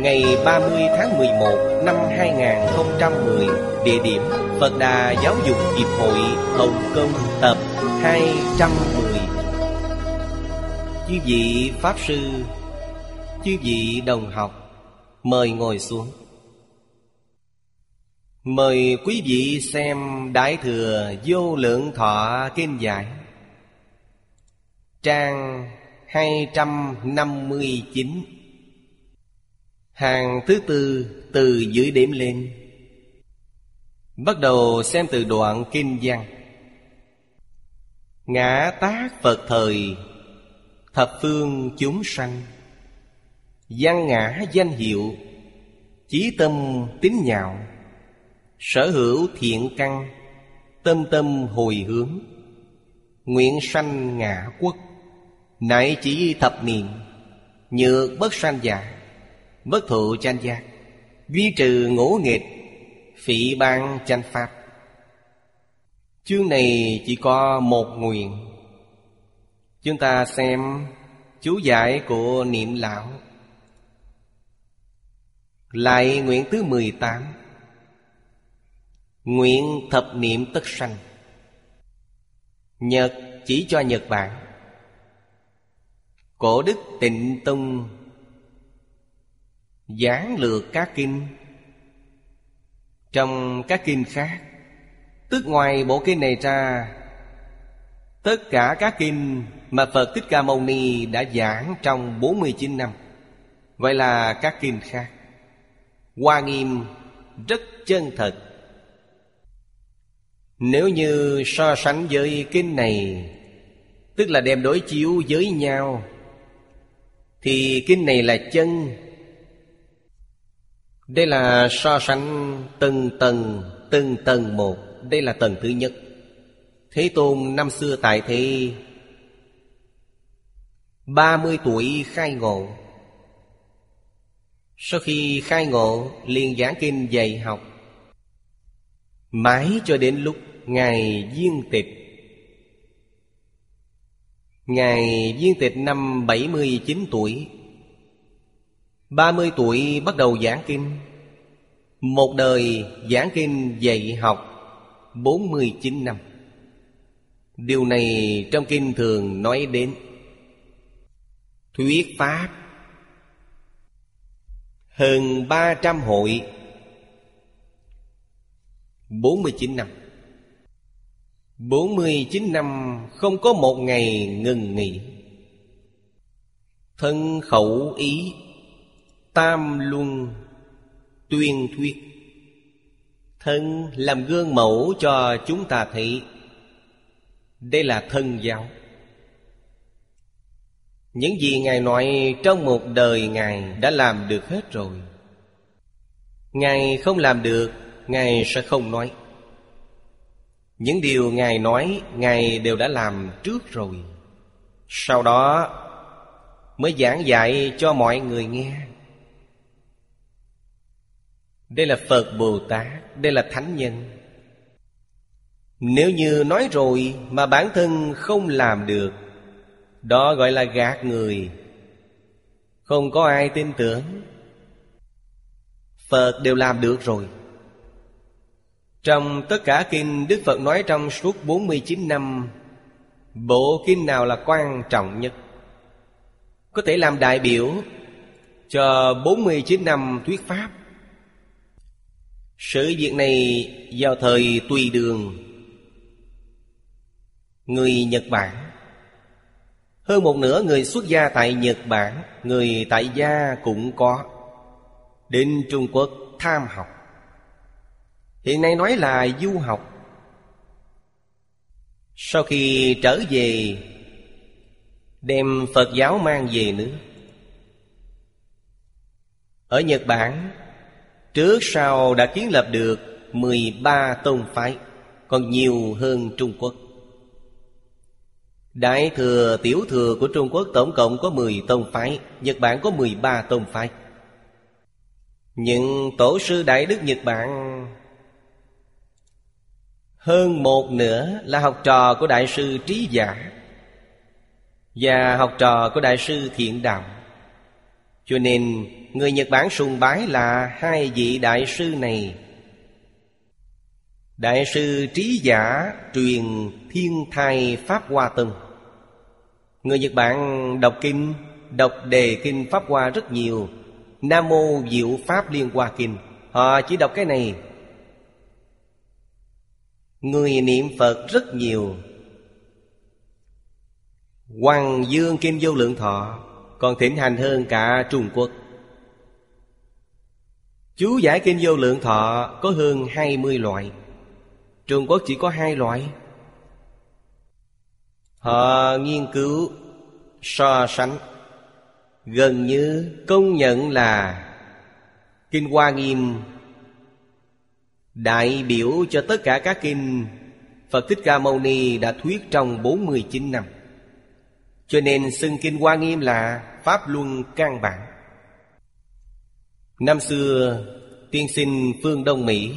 Ngày 30 tháng 11 năm 2010 Địa điểm Phật Đà Giáo dục Hiệp hội Hồng Kông Tập 210 Chư vị Pháp Sư, Chư vị đồng học, Mời ngồi xuống. Mời quý vị xem Đại Thừa Vô Lượng Thọ Kinh Giải, Trang 259 Hàng thứ tư từ dưới điểm lên. Bắt đầu xem từ đoạn Kinh văn. Ngã tác Phật thời, Thập phương chúng sanh. Văn ngã danh hiệu, Chí tâm tín nhạo. Sở hữu thiện căn, Tâm tâm hồi hướng. Nguyện sanh ngã quốc, Nại chỉ thập niệm, Nhược bất sanh giả. Bất thụ tranh giác Duy trừ ngũ nghịch, Phỉ ban tranh pháp. Chương này chỉ có một nguyện. Chúng ta xem chú giải của niệm lão. Lại nguyện thứ 18 Nguyện thập niệm tất sanh. Nhật chỉ cho Nhật Bản. Cổ đức tịnh tông Giảng lược các kinh Trong các kinh khác Tức ngoài bộ kinh này ra, Tất cả các kinh mà Phật Thích Ca Mâu Ni đã giảng trong 49 năm. Vậy là các kinh khác, Hoa nghiêm, rất chân thật. Nếu như so sánh với kinh này, Tức là đem đối chiếu với nhau, Thì kinh này là chân đây là so sánh từng tầng Từng tầng một. Đây là tầng thứ nhất. Thế Tôn năm xưa tại thế 30 tuổi khai ngộ. Sau khi khai ngộ, liền giảng kinh dạy học. Mãi cho đến lúc Ngài viên tịch. Ngài viên tịch năm 79 tuổi 30 tuổi bắt đầu giảng kinh Một đời giảng kinh dạy học 49 năm. Điều này trong kinh thường nói đến Thuyết Pháp. Hơn ba trăm hội bốn mươi chín năm. Bốn mươi chín năm không có một ngày ngừng nghỉ. Thân khẩu ý Tam luân Tuyên thuyết. Thân làm gương mẫu cho chúng ta thấy Đây là thân giáo. Những gì Ngài nói trong một đời Ngài đã làm được hết rồi. Ngài không làm được, Ngài sẽ không nói. Những điều Ngài nói, Ngài đều đã làm trước rồi. Sau đó Mới giảng dạy cho mọi người nghe. Đây là Phật Bồ Tát, Đây là Thánh Nhân. Nếu như nói rồi Mà bản thân không làm được, đó gọi là gạt người. Không có ai tin tưởng. Phật đều làm được rồi. Trong tất cả kinh Đức Phật nói trong suốt 49 năm, Bộ kinh nào là quan trọng nhất? Có thể làm đại biểu Cho 49 năm thuyết Pháp. Sự việc này vào thời tùy đường, Người Nhật Bản. Hơn một nửa người xuất gia tại Nhật Bản, Người tại gia cũng có, Đến Trung Quốc tham học. Hiện nay nói là du học. Sau khi trở về, Đem Phật giáo mang về nữa. Ở Nhật Bản Trước sau đã kiến lập được 13 tôn phái Còn nhiều hơn Trung Quốc. Đại thừa, tiểu thừa của Trung Quốc tổng cộng có 10 tôn phái Nhật Bản có 13 tôn phái. Những tổ sư Đại Đức Nhật Bản Hơn một nửa là học trò của Đại sư Trí Giả Và học trò của Đại sư Thiện Đạo. Cho nên người Nhật Bản sùng bái là hai vị đại sư này. Đại sư Trí Giả truyền Thiên Thai Pháp Hoa Tông. Người Nhật Bản đọc kinh, Đọc đề kinh Pháp Hoa rất nhiều. Nam Mô Diệu Pháp Liên Hoa Kinh. Họ chỉ đọc cái này. Người niệm Phật rất nhiều. Hoàng Dương Kinh Vô Lượng Thọ Còn thịnh hành hơn cả Trung Quốc. Chú giải Kinh Vô Lượng Thọ có hơn 20 loại. Trung Quốc chỉ có hai loại. Họ nghiên cứu, so sánh, gần như công nhận là kinh hoa nghiêm đại biểu cho tất cả các kinh Phật Thích Ca Mâu Ni đã thuyết trong 49 năm. Cho nên xưng Kinh Hoa Nghiêm là Pháp Luân căn bản. Năm xưa, tiên sinh phương Đông Mỹ.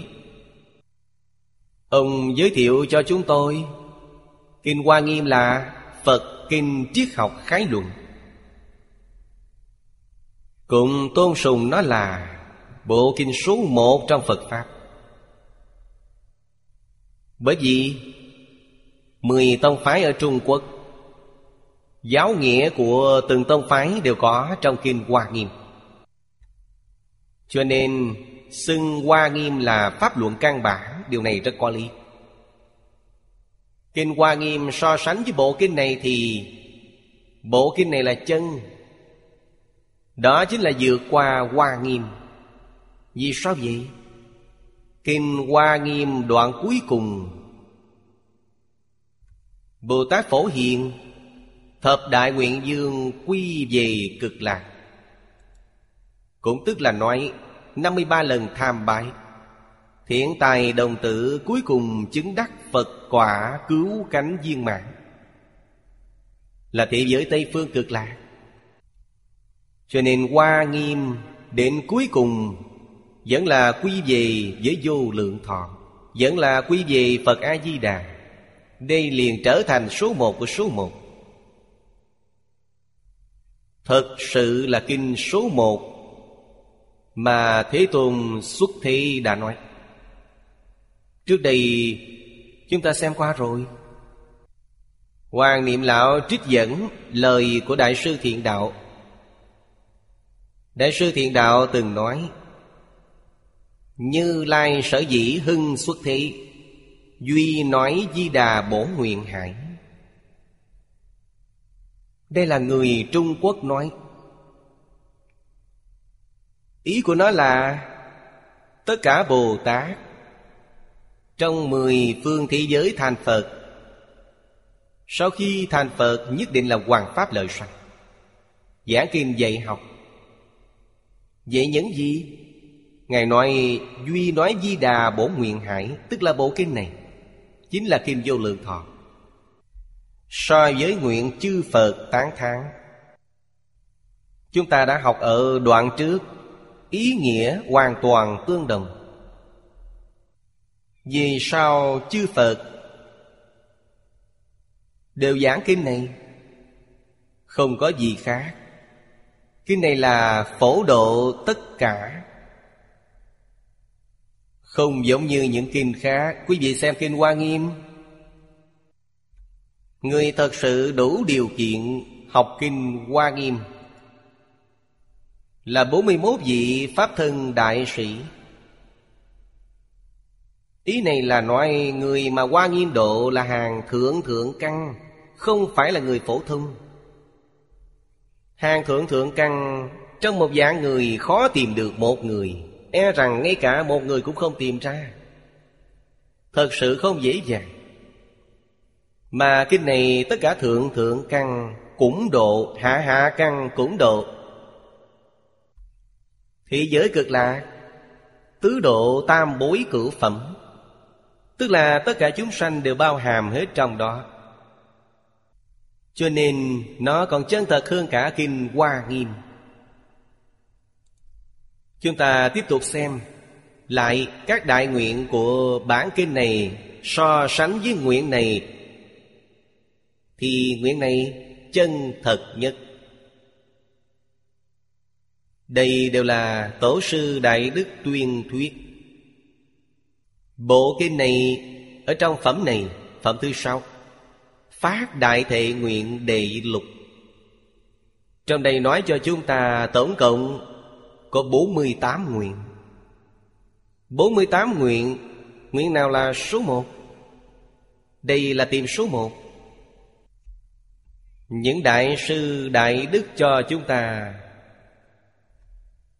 Ông giới thiệu cho chúng tôi, Kinh Hoa Nghiêm là Phật Kinh Triết học khái luận. Cũng tôn sùng nó là Bộ kinh số một trong Phật Pháp. Bởi vì Mười tông phái ở Trung Quốc, Giáo nghĩa của từng tông phái đều có trong Kinh Hoa Nghiêm. Cho nên, xưng Hoa Nghiêm là pháp luận căn bản, Điều này rất có lý. Kinh Hoa Nghiêm so sánh với bộ kinh này thì, Bộ kinh này là chân. Đó chính là vượt qua Hoa Nghiêm. Vì sao vậy? Kinh Hoa Nghiêm đoạn cuối cùng. Bồ Tát Phổ Hiền, Thập Đại Nguyện Dương quy về cực lạc. Cũng tức là nói 53 lần tham bái. Thiện tài đồng tử cuối cùng chứng đắc Phật quả cứu cánh viên mạng Là thế giới Tây Phương cực lạc cho nên qua nghiêm đến cuối cùng Vẫn là quy về với vô lượng thọ, Vẫn là quy về Phật A-di-đà. Đây liền trở thành số một của số một. Thật sự là kinh số một mà Thế Tôn xuất thế đã nói, Trước đây chúng ta xem qua rồi. Hoàng Niệm Lão trích dẫn lời của Đại sư Thiện Đạo. Đại sư Thiện Đạo từng nói, Như Lai sở dĩ hưng xuất thế, Duy nói di đà bổ nguyện hải. Đây là người Trung Quốc nói Ý của nó là, Tất cả Bồ Tát Trong mười phương thế giới thành Phật, Sau khi thành Phật nhất định là hoàng pháp lợi sanh. Giảng kinh dạy học. Vậy những gì? Ngài nói, Duy nói Di Đà Bổ Nguyện Hải, Tức là bộ kinh này, Chính là kinh vô lượng thọ. So với nguyện chư Phật tán thán, Chúng ta đã học ở đoạn trước. Ý nghĩa hoàn toàn tương đồng. Vì sao chư Phật Đều giảng kinh này? Không có gì khác. Kinh này là phổ độ tất cả. Không giống như những kinh khác. Quý vị xem kinh Hoa Nghiêm. Người thật sự đủ điều kiện học kinh Hoa Nghiêm. Là 41 vị Pháp thân đại sĩ. Ý này là nói, người mà qua nghiêm độ là hàng thượng thượng căn, Không phải là người phổ thông. Hàng thượng thượng căn, Trong một dạng người khó tìm được một người E rằng ngay cả một người cũng không tìm ra. Thật sự không dễ dàng. Mà kinh này tất cả thượng thượng căn cũng độ, Hạ hạ căn cũng độ Thế giới cực lạc Tứ độ tam bối cửu phẩm. Tức là tất cả chúng sanh đều bao hàm hết trong đó. Cho nên nó còn chân thật hơn cả Kinh Hoa Nghiêm. Chúng ta tiếp tục xem Lại các đại nguyện của bản kinh này So sánh với nguyện này. Thì nguyện này chân thật nhất. Đây đều là Tổ sư Đại Đức tuyên thuyết. Bộ kinh này, Ở trong phẩm này, Phẩm thứ sáu, Phát đại thệ nguyện đệ lục. Trong đây nói cho chúng ta tổng cộng Có 48 nguyện. 48 nguyện Nguyện nào là số 1 Đây là tìm số 1 Những đại sư đại đức cho chúng ta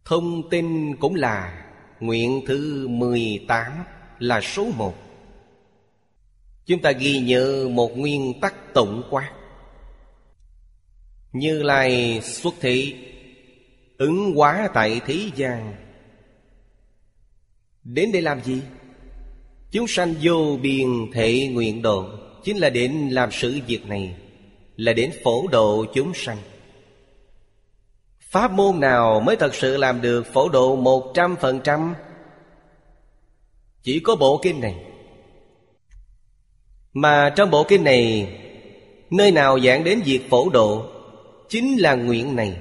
Thông tin cũng là Nguyện thứ 18 là số một. Chúng ta ghi nhớ một nguyên tắc tổng quát. Như Lai xuất thị Ứng hóa tại thế gian. Đến đây làm gì? Chúng sanh vô biên thể nguyện độ, Chính là đến làm sự việc này, Là đến phổ độ chúng sanh. Pháp môn nào mới thật sự làm được phổ độ một trăm phần trăm? Chỉ có bộ kinh này. Mà trong bộ kinh này, Nơi nào giảng đến việc phổ độ Chính là nguyện này.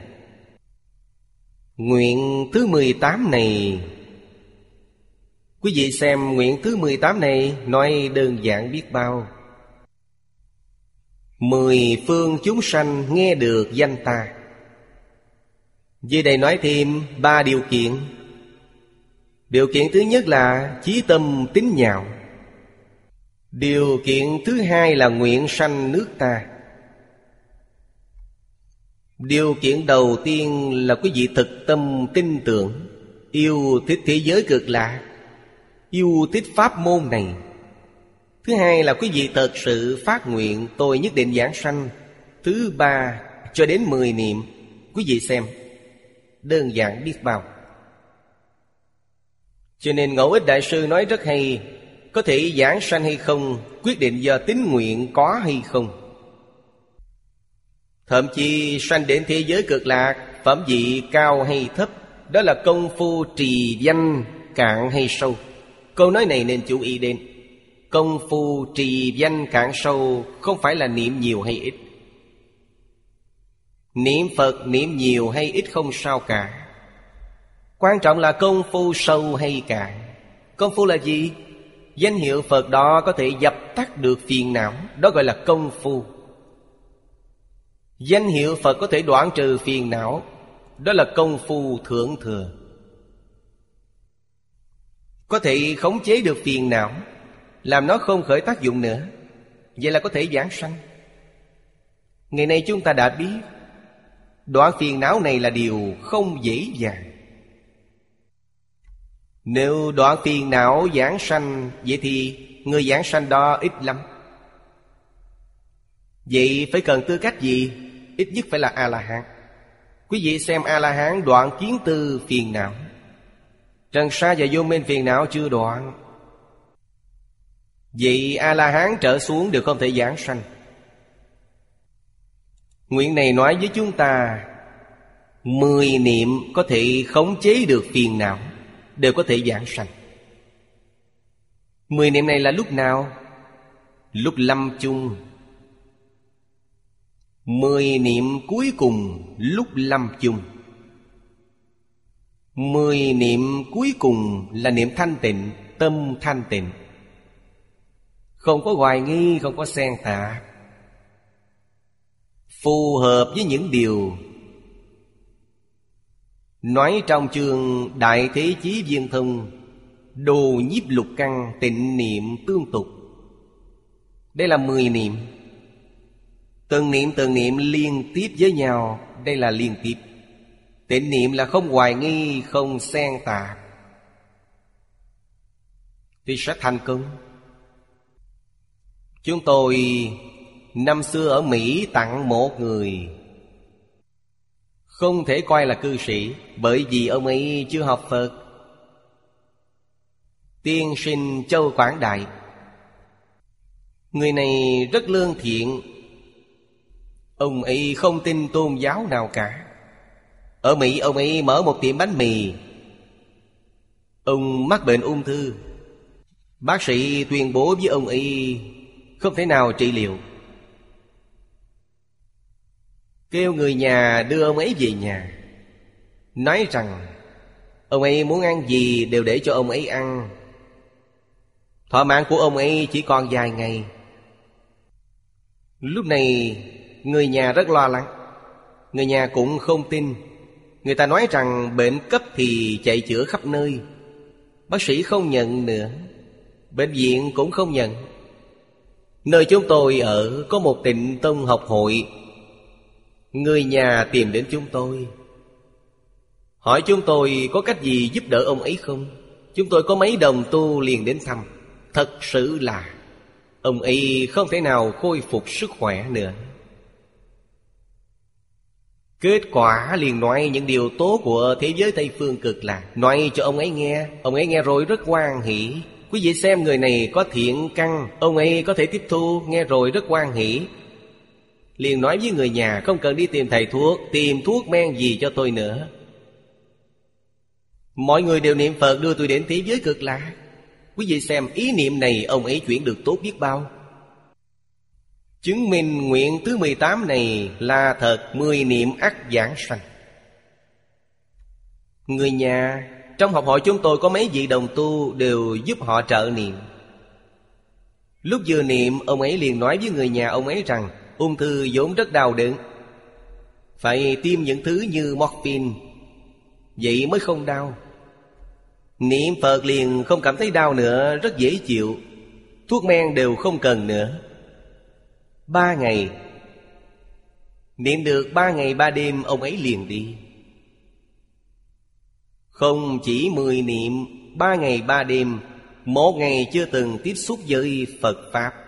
Nguyện thứ 18 này. Quý vị xem nguyện thứ 18 này Nói đơn giản biết bao. Mười phương chúng sanh nghe được danh ta. Dưới đây nói thêm ba điều kiện. Điều kiện thứ nhất là chí tâm tín nhạo Điều kiện thứ hai là nguyện sanh nước ta. Điều kiện đầu tiên là quý vị thực tâm tin tưởng, Yêu thích thế giới cực lạ, Yêu thích pháp môn này. Thứ hai là quý vị thật sự phát nguyện tôi nhất định giảng sanh. Thứ ba cho đến mười niệm, Quý vị xem. Đơn giản biết bao. Cho nên Ngẫu Ích Đại Sư nói rất hay, Có thể giảng sanh hay không, Quyết định do tín nguyện có hay không. Thậm chí sanh đến thế giới cực lạc, Phẩm vị cao hay thấp, Đó là công phu trì danh, cạn hay sâu. Câu nói này nên chú ý đến. Công phu trì danh cạn sâu Không phải là niệm nhiều hay ít. Niệm Phật niệm nhiều hay ít không sao cả. Quan trọng là công phu sâu hay cạn. Công phu là gì? Danh hiệu Phật đó có thể dập tắt được phiền não, Đó gọi là công phu. Danh hiệu Phật có thể đoạn trừ phiền não, Đó là công phu thượng thừa. Có thể khống chế được phiền não, Làm nó không khởi tác dụng nữa, Vậy là có thể giảng sanh. Ngày nay chúng ta đã biết Đoạn phiền não này là điều không dễ dàng. Nếu đoạn phiền não giảng sanh, Vậy thì người giảng sanh đó ít lắm. Vậy phải cần tư cách gì? Ít nhất phải là A-la-hán. Quý vị xem A-la-hán đoạn kiến tư phiền não. Trần sa và vô minh phiền não chưa đoạn. Vậy A-la-hán trở xuống đều không thể giảng sanh? Nguyện này nói với chúng ta Mười niệm có thể khống chế được phiền não đều có thể giảng sanh. Mười niệm này là lúc nào? Lúc lâm chung. Mười niệm cuối cùng lúc lâm chung. Mười niệm cuối cùng là niệm thanh tịnh Tâm thanh tịnh. Không có hoài nghi, không có xen tạp Phù hợp với những điều Nói trong chương Đại Thế Chí Viên Thông Đồ nhiếp lục căn tịnh niệm tương tục. Đây là mười niệm. Từng niệm từng niệm liên tiếp với nhau, Đây là liên tiếp. Tịnh niệm là không hoài nghi, Không xen tạp Thì sẽ thành công. Chúng tôi Năm xưa ở Mỹ tặng một người. Không thể coi là cư sĩ, Bởi vì ông ấy chưa học Phật. Tiên sinh Châu Quảng Đại. Người này rất lương thiện. Ông ấy không tin tôn giáo nào cả. Ở Mỹ, ông ấy mở một tiệm bánh mì. Ông mắc bệnh ung thư. Bác sĩ tuyên bố với ông ấy Không thể nào trị liệu. Kêu người nhà đưa ông ấy về nhà. Nói rằng, Ông ấy muốn ăn gì đều để cho ông ấy ăn. Thỏa mạng của ông ấy chỉ còn vài ngày. Lúc này, người nhà rất lo lắng. Người nhà cũng không tin. Người ta nói rằng bệnh cấp thì chạy chữa khắp nơi. Bác sĩ không nhận nữa. Bệnh viện cũng không nhận. Nơi chúng tôi ở có một tịnh tông học hội. Người nhà tìm đến chúng tôi. Hỏi chúng tôi có cách gì giúp đỡ ông ấy không? Chúng tôi có mấy đồng tu liền đến thăm. Thật sự là, Ông ấy không thể nào khôi phục sức khỏe nữa. Kết quả liền nói những điều tốt của thế giới Tây Phương cực lạc Nói cho ông ấy nghe. Ông ấy nghe rồi rất hoan hỷ. Quý vị xem người này có thiện căn, Ông ấy có thể tiếp thu, Nghe rồi rất hoan hỷ liền nói với người nhà, Không cần đi tìm thầy thuốc, Tìm thuốc men gì cho tôi nữa. Mọi người đều niệm Phật, đưa tôi đến thế giới cực lạc Quý vị xem, ý niệm này ông ấy chuyển được tốt biết bao. Chứng minh nguyện thứ 18 này là thật, Mười niệm ắt giảng sanh. Người nhà, Trong học hội chúng tôi có mấy vị đồng tu Đều giúp họ trợ niệm. Lúc vừa niệm, Ông ấy liền nói với người nhà ông ấy rằng Ung thư vốn rất đau đớn. Phải tiêm những thứ như morphine. Vậy mới không đau. Niệm Phật liền không cảm thấy đau nữa, Rất dễ chịu. Thuốc men đều không cần nữa. Ba ngày. Niệm được ba ngày ba đêm, Ông ấy liền đi. Không chỉ mười niệm, Ba ngày ba đêm, Một ngày chưa từng tiếp xúc với Phật Pháp.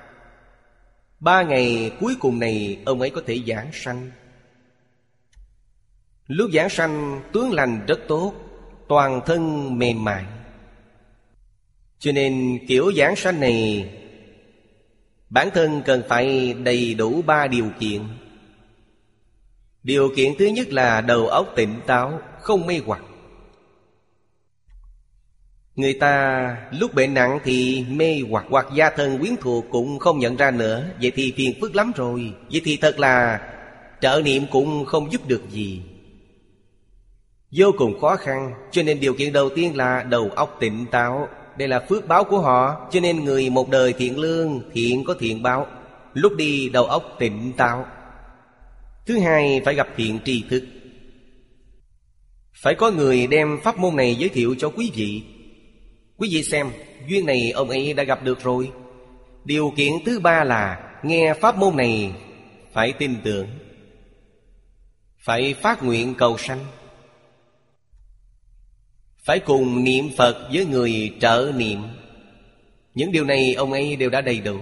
Ba ngày cuối cùng này, Ông ấy có thể giảng sanh. Lúc giảng sanh, tướng lành rất tốt, toàn thân mềm mại. Cho nên kiểu giảng sanh này, bản thân cần phải đầy đủ ba điều kiện. Điều kiện thứ nhất là đầu óc tỉnh táo, không mê hoặc người ta lúc bệnh nặng thì mê hoặc hoặc gia thân quyến thuộc cũng không nhận ra nữa. Vậy thì phiền phức lắm rồi. Vậy thì thật là trợ niệm cũng không giúp được gì. Vô cùng khó khăn, Cho nên điều kiện đầu tiên là đầu óc tỉnh táo. Đây là phước báo của họ, Cho nên người một đời thiện lương, Thiện có thiện báo. Lúc đi, đầu óc tỉnh táo. Thứ hai, phải gặp thiện tri thức. Phải có người đem pháp môn này giới thiệu cho quý vị. Quý vị xem, Duyên này ông ấy đã gặp được rồi. Điều kiện thứ ba là Nghe pháp môn này, Phải tin tưởng, Phải phát nguyện cầu sanh, phải cùng niệm Phật với người trợ niệm. Những điều này ông ấy đều đã đầy đủ.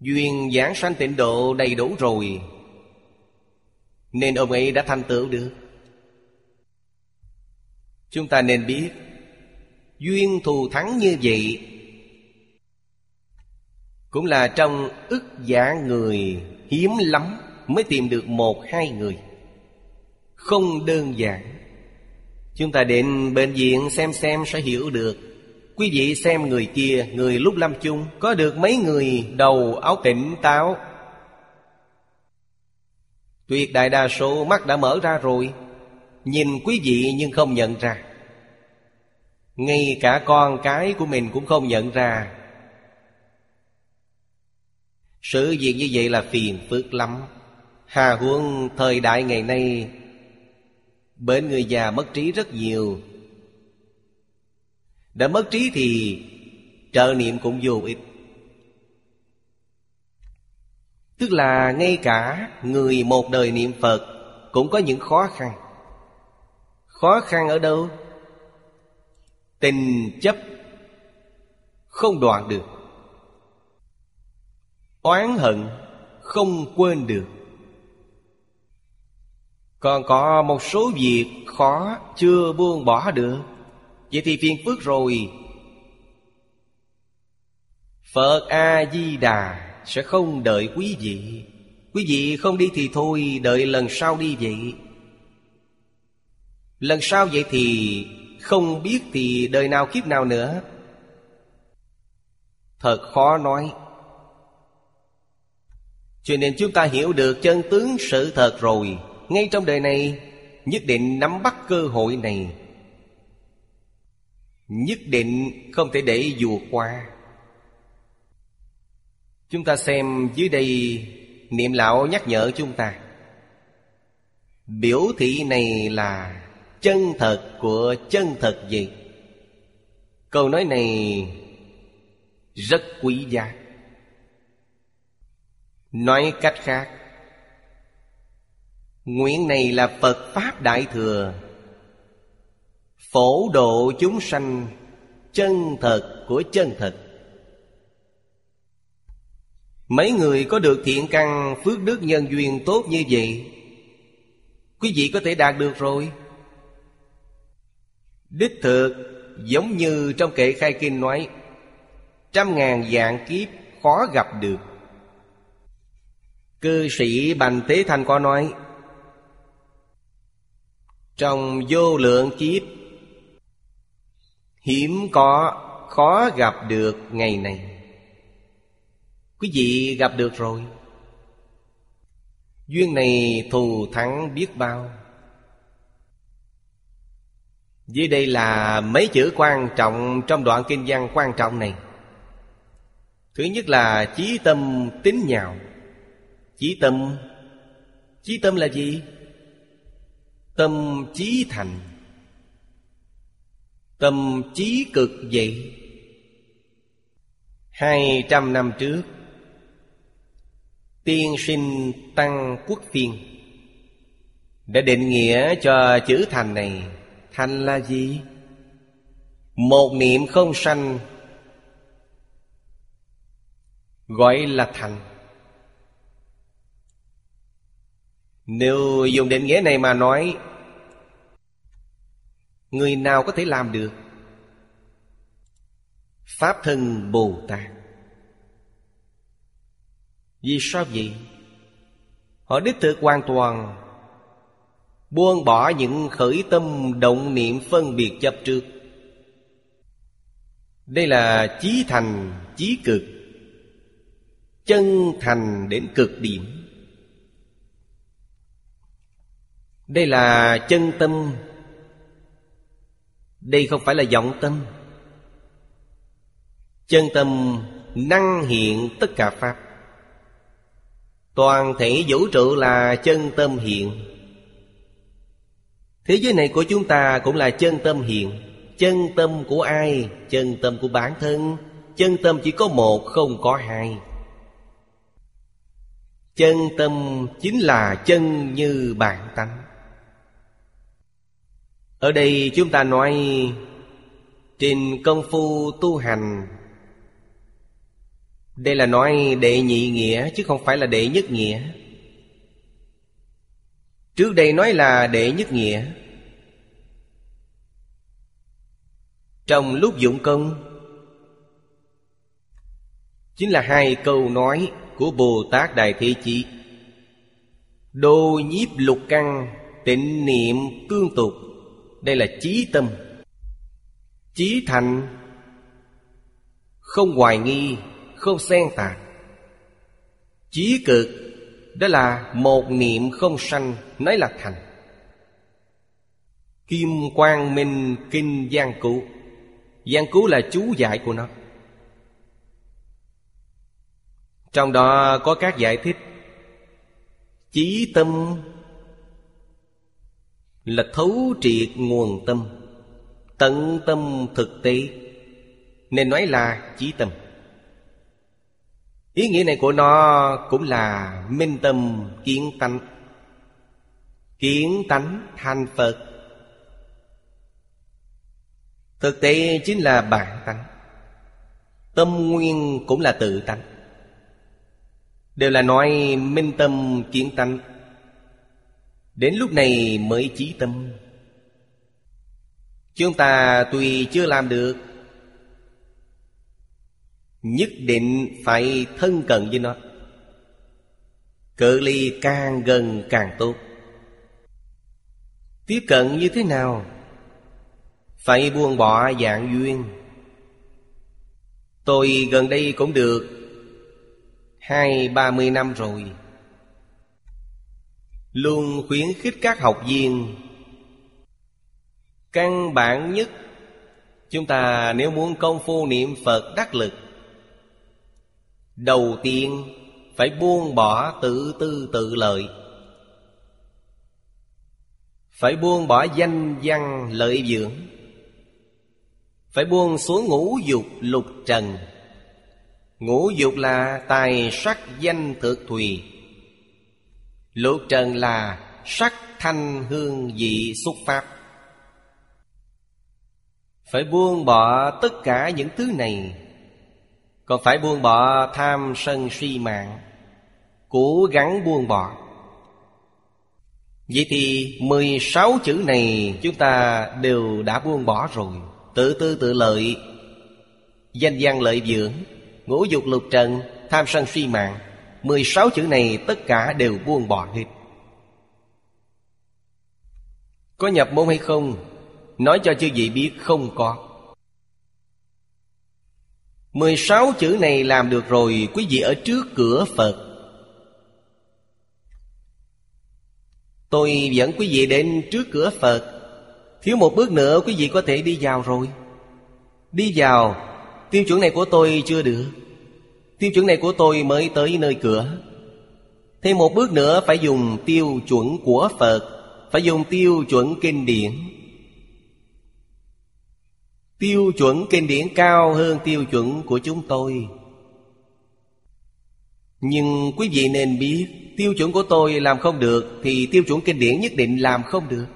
Duyên giảng sanh tịnh độ đầy đủ rồi, Nên ông ấy đã thành tựu được. Chúng ta nên biết Duyên thù thắng như vậy, Cũng là trong ức giả người Hiếm lắm Mới tìm được một hai người. Không đơn giản. Chúng ta đến bệnh viện xem xem sẽ hiểu được. Quý vị xem người kia, Người lúc lâm chung, Có được mấy người đầu áo tỉnh táo? Tuyệt đại đa số mắt đã mở ra rồi. Nhìn quý vị nhưng không nhận ra. Ngay cả con cái của mình cũng không nhận ra. Sự việc như vậy là phiền phức lắm. Hà huống thời đại ngày nay Bệnh người già mất trí rất nhiều. Đã mất trí thì trợ niệm cũng vô ích. Tức là ngay cả người một đời niệm Phật Cũng có những khó khăn. Khó khăn ở đâu? Tình chấp Không đoạn được. Oán hận Không quên được. Còn có một số việc khó Chưa buông bỏ được. Vậy thì phiền phức rồi. Phật A-di-đà sẽ không đợi quý vị. Quý vị không đi thì thôi, Đợi lần sau đi vậy. Lần sau vậy thì không biết thì đời nào kiếp nào nữa. Thật khó nói. Cho nên chúng ta hiểu được chân tướng sự thật rồi. Ngay trong đời này, Nhất định nắm bắt cơ hội này. Nhất định không thể để vừa qua. Chúng ta xem dưới đây, Niệm lão nhắc nhở chúng ta. Biểu thị này là chân thật của chân thật gì? Câu nói này rất quý giá. Nói cách khác, Nguyện này là Phật Pháp Đại Thừa, Phổ độ chúng sanh Chân thật của chân thật. Mấy người có được thiện căn, phước đức nhân duyên tốt như vậy, Quý vị có thể đạt được rồi. Đích thực, giống như trong kệ khai kinh nói, Trăm ngàn dạng kiếp khó gặp được. Cư sĩ Bành Tế Thanh có nói, Trong vô lượng kiếp, Hiếm có khó gặp được ngày này. Quý vị gặp được rồi. Duyên này thù thắng biết bao. Dưới đây là mấy chữ quan trọng trong đoạn kinh văn quan trọng này. Thứ nhất là chí tâm tín nhạo Chí tâm Chí tâm là gì? Tâm chí thành. Tâm chí cực vậy. Hai trăm năm trước, Tiên sinh Tăng Quốc Phiên Đã định nghĩa cho chữ thành này Thành là gì? Một niệm không sanh, Gọi là thành Nếu dùng định nghĩa này mà nói, Người nào có thể làm được Pháp thân Bồ Tát vì sao vậy? Họ đích thực hoàn toàn Buông bỏ những khởi tâm động niệm phân biệt chấp trước. Đây là chí thành, chí cực. Chân thành đến cực điểm. Đây là chân tâm. Đây không phải là vọng tâm. Chân tâm năng hiện tất cả Pháp. Toàn thể vũ trụ là chân tâm hiện. Thế giới này của chúng ta cũng là chân tâm hiện. Chân tâm của ai? Chân tâm của bản thân. Chân tâm chỉ có một, không có hai. Chân tâm chính là chân như bản tánh. Ở đây chúng ta nói, Trên công phu tu hành, đây là nói đệ nhị nghĩa chứ không phải là đệ nhất nghĩa. Trước đây nói là đệ nhất nghĩa. Trong lúc dụng công, Chính là hai câu nói của Bồ Tát Đại Thế Chí. Đô nhiếp lục căn, Tịnh niệm cương tục. Đây là trí tâm, trí thành. Không hoài nghi, không xen tạc. Chí cực đó là một niệm không sanh, Nói là thành. Kim Quang Minh Kinh Giang cứu. Giang cứu là chú giải của nó. Trong đó có các giải thích. Chí tâm Là thấu triệt nguồn tâm, Tận tâm thực tế, Nên nói là chí tâm. Ý nghĩa này của nó cũng là minh tâm kiến tánh. Kiến tánh thành Phật. Thực tế chính là bản tánh. Tâm nguyên cũng là tự tánh. Đều là nói minh tâm kiến tánh. Đến lúc này mới chí tâm. Chúng ta tuy chưa làm được Nhất định phải thân cận với nó. Cự ly càng gần càng tốt. Tiếp cận như thế nào? Phải buông bỏ dạng duyên. Tôi gần đây cũng được Hai, ba mươi năm rồi. Luôn khuyến khích các học viên. Căn bản nhất, Chúng ta nếu muốn công phu niệm Phật đắc lực Đầu tiên, phải buông bỏ tự tư tự lợi. Phải buông bỏ danh văn lợi dưỡng. Phải buông xuống ngũ dục lục trần. Ngũ dục là tài sắc danh thực thùy. Lục trần là sắc thanh hương vị xuất pháp. Phải buông bỏ tất cả những thứ này. Còn phải buông bỏ tham sân si mạng, Cố gắng buông bỏ. Vậy thì 16 chữ này chúng ta đều đã buông bỏ rồi. Tự tư tự lợi, Danh gian lợi dưỡng, Ngũ dục lục trần, Tham sân si mạng 16 chữ này tất cả đều buông bỏ hết. Có nhập môn hay không? Nói cho chư vị biết không có. 16 chữ này làm được rồi, Quý vị ở trước cửa Phật. Tôi dẫn quý vị đến trước cửa Phật. Thiếu một bước nữa, quý vị có thể đi vào rồi. Đi vào. Tiêu chuẩn này của tôi chưa được. Tiêu chuẩn này của tôi mới tới nơi cửa. Thêm một bước nữa, phải dùng tiêu chuẩn của Phật. Phải dùng tiêu chuẩn kinh điển. Tiêu chuẩn kinh điển cao hơn tiêu chuẩn của chúng tôi. Nhưng quý vị nên biết, Tiêu chuẩn của tôi làm không được Thì tiêu chuẩn kinh điển nhất định làm không được.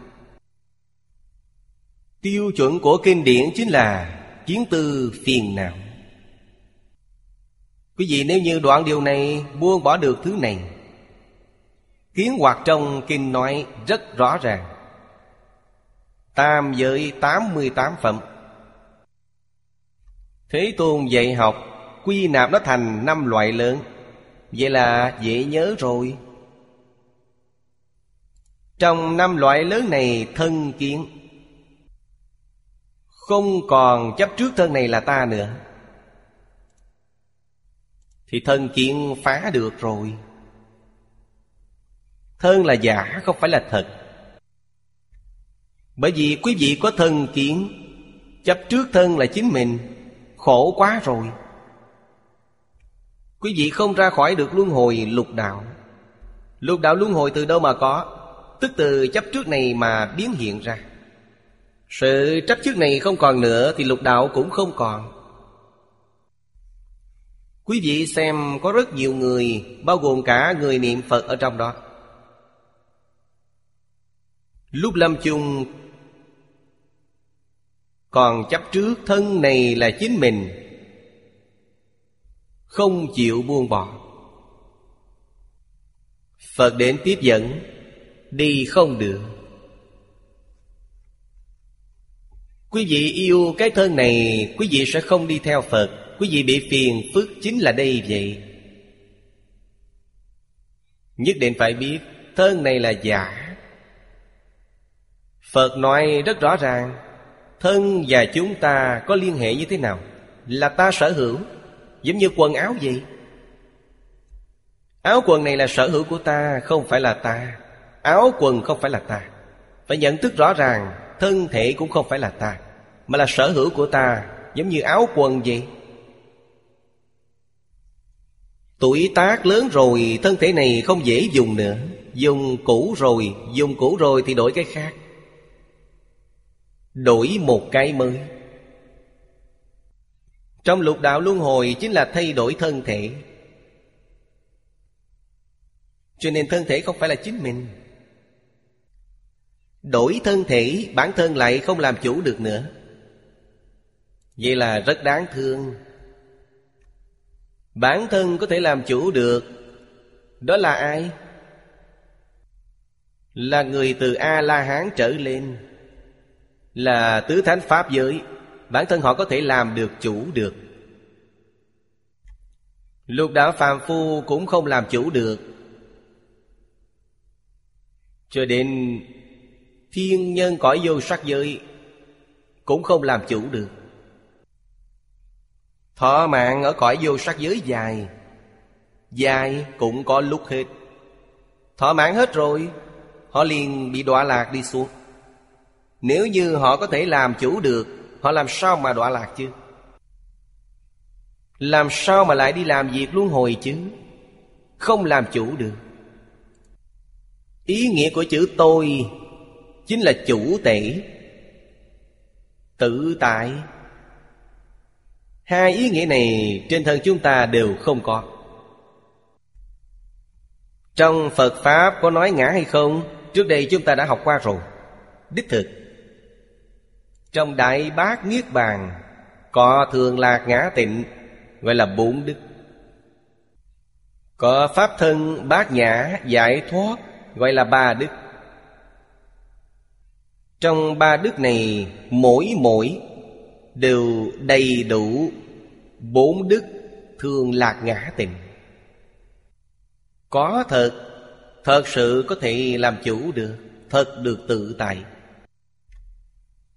Tiêu chuẩn của kinh điển chính là Kiến tư phiền não. Quý vị nếu như đoạn điều này, Buông bỏ được thứ này. Kiến hoạt trong kinh nói rất rõ ràng. Tam giới 88 phẩm. Thế Tôn dạy học, Quy nạp nó thành năm loại lớn. Vậy là dễ nhớ rồi. Trong năm loại lớn này, thân kiến. Không còn chấp trước thân này là ta nữa. Thì thân kiến phá được rồi. Thân là giả, không phải là thật. Bởi vì quý vị có thân kiến, Chấp trước thân là chính mình. Khổ quá rồi. Quý vị không ra khỏi được luân hồi lục đạo. Lục đạo luân hồi từ đâu mà có? Tức từ chấp trước này mà biến hiện ra. Sự chấp trước này không còn nữa Thì lục đạo cũng không còn. Quý vị xem có rất nhiều người, Bao gồm cả người niệm Phật ở trong đó. Lúc lâm chung còn chấp trước thân này là chính mình. Không chịu buông bỏ. Phật đến tiếp dẫn, Đi không được. Quý vị yêu cái thân này, Quý vị sẽ không đi theo Phật. Quý vị bị phiền phức chính là đây vậy. Nhất định phải biết, Thân này là giả. Phật nói rất rõ ràng. Thân và chúng ta có liên hệ như thế nào? Là ta sở hữu, Giống như quần áo vậy. Áo quần này là sở hữu của ta, Không phải là ta. Áo quần không phải là ta. Phải nhận thức rõ ràng, Thân thể cũng không phải là ta, Mà là sở hữu của ta, Giống như áo quần vậy. Tuổi tác lớn rồi, Thân thể này không dễ dùng nữa. Dùng cũ rồi, Dùng cũ rồi thì đổi cái khác. Đổi một cái mới. Trong lục đạo luân hồi chính là thay đổi thân thể. Cho nên thân thể không phải là chính mình. Đổi thân thể, bản thân lại không làm chủ được nữa. Vậy là rất đáng thương. Bản thân có thể làm chủ được, Đó là ai? Là người từ A-la-hán trở lên. Là tứ thánh pháp giới. Bản thân họ có thể làm được chủ được. Lục đạo phàm phu cũng không làm chủ được. Cho đến thiên nhân cõi vô sắc giới Cũng không làm chủ được. Thọ mạng ở cõi vô sắc giới dài Dài cũng có lúc hết. Thọ mạng hết rồi, Họ liền bị đọa lạc đi xuống. Nếu như họ có thể làm chủ được, Họ làm sao mà đọa lạc chứ? Làm sao mà lại đi làm việc luân hồi chứ? Không làm chủ được. Ý nghĩa của chữ tôi Chính là chủ tể, Tự tại. Hai ý nghĩa này trên thân chúng ta đều không có. Trong Phật Pháp có nói ngã hay không? Trước đây chúng ta đã học qua rồi. Đích thực. Trong Đại Bát Niết Bàn, Có thường lạc ngã tịnh, Gọi là bốn đức. Có Pháp thân bát nhã giải thoát, Gọi là ba đức. Trong ba đức này, Mỗi mỗi đều đầy đủ bốn đức thường lạc ngã tịnh. Có thật thật sự có thể làm chủ được, thật được tự tại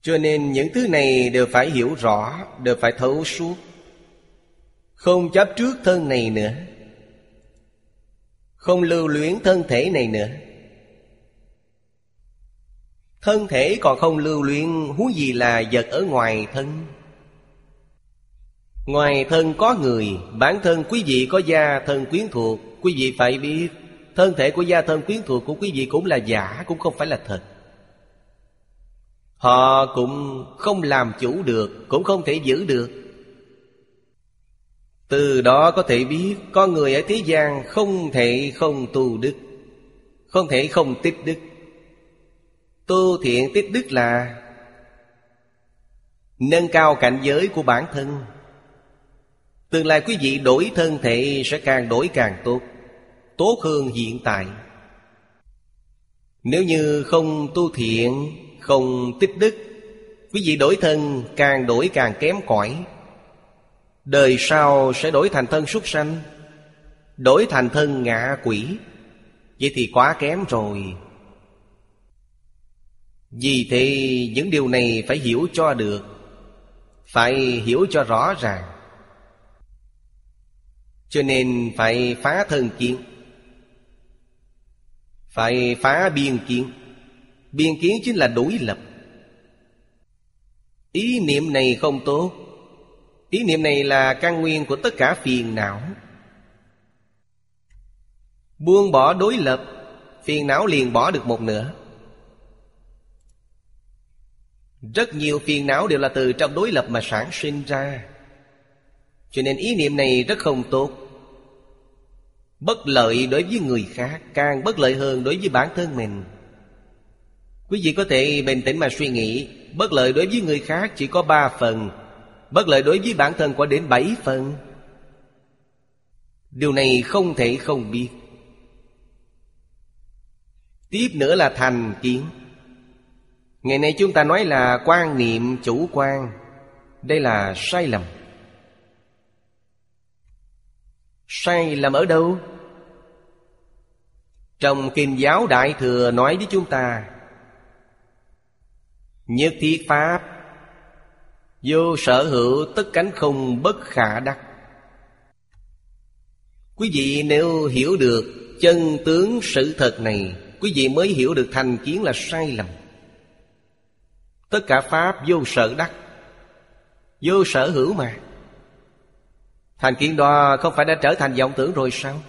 cho nên những thứ này đều phải hiểu rõ, đều phải thấu suốt. Không chấp trước thân này nữa. Không lưu luyến thân thể này nữa. Thân thể còn không lưu luyện huống gì là vật ở ngoài thân. Ngoài thân có người, Bản thân quý vị có gia thân quyến thuộc, Quý vị phải biết, Thân thể của gia thân quyến thuộc của quý vị cũng là giả, Cũng không phải là thật. Họ cũng không làm chủ được, Cũng không thể giữ được. Từ đó có thể biết Con người ở thế gian không thể không tu đức, Không thể không tích đức. Tu thiện tích đức là Nâng cao cảnh giới của bản thân. Tương lai quý vị đổi thân thể sẽ càng đổi càng tốt Tốt hơn hiện tại. Nếu như không tu thiện không tích đức. Quý vị đổi thân, càng đổi càng kém cỏi. Đời sau sẽ đổi thành thân súc sanh, Đổi thành thân ngạ quỷ. Vậy thì quá kém rồi. Vì thế, những điều này phải hiểu cho được, Phải hiểu cho rõ ràng. Cho nên phải phá thân kiến, Phải phá biên kiến. Biên kiến chính là đối lập. Ý niệm này không tốt. Ý niệm này là căn nguyên của tất cả phiền não. Buông bỏ đối lập, Phiền não liền bỏ được một nửa. Rất nhiều phiền não đều là từ trong đối lập mà sản sinh ra. Cho nên ý niệm này rất không tốt. Bất lợi đối với người khác, Càng bất lợi hơn đối với bản thân mình. Quý vị có thể bình tĩnh mà suy nghĩ. Bất lợi đối với người khác chỉ có ba phần. Bất lợi đối với bản thân có đến bảy phần. Điều này không thể không biết. Tiếp nữa là thành kiến. Ngày nay chúng ta nói là quan niệm chủ quan. Đây là sai lầm. Sai lầm ở đâu? Trong Kinh giáo Đại Thừa nói với chúng ta Nhất thiết Pháp, Vô sở hữu tất cánh không bất khả đắc. Quý vị nếu hiểu được chân tướng sự thật này, Quý vị mới hiểu được thành kiến là sai lầm. Tất cả Pháp vô sở đắc, Vô sở hữu mà. Thành kiến đó không phải đã trở thành vọng tưởng rồi sao?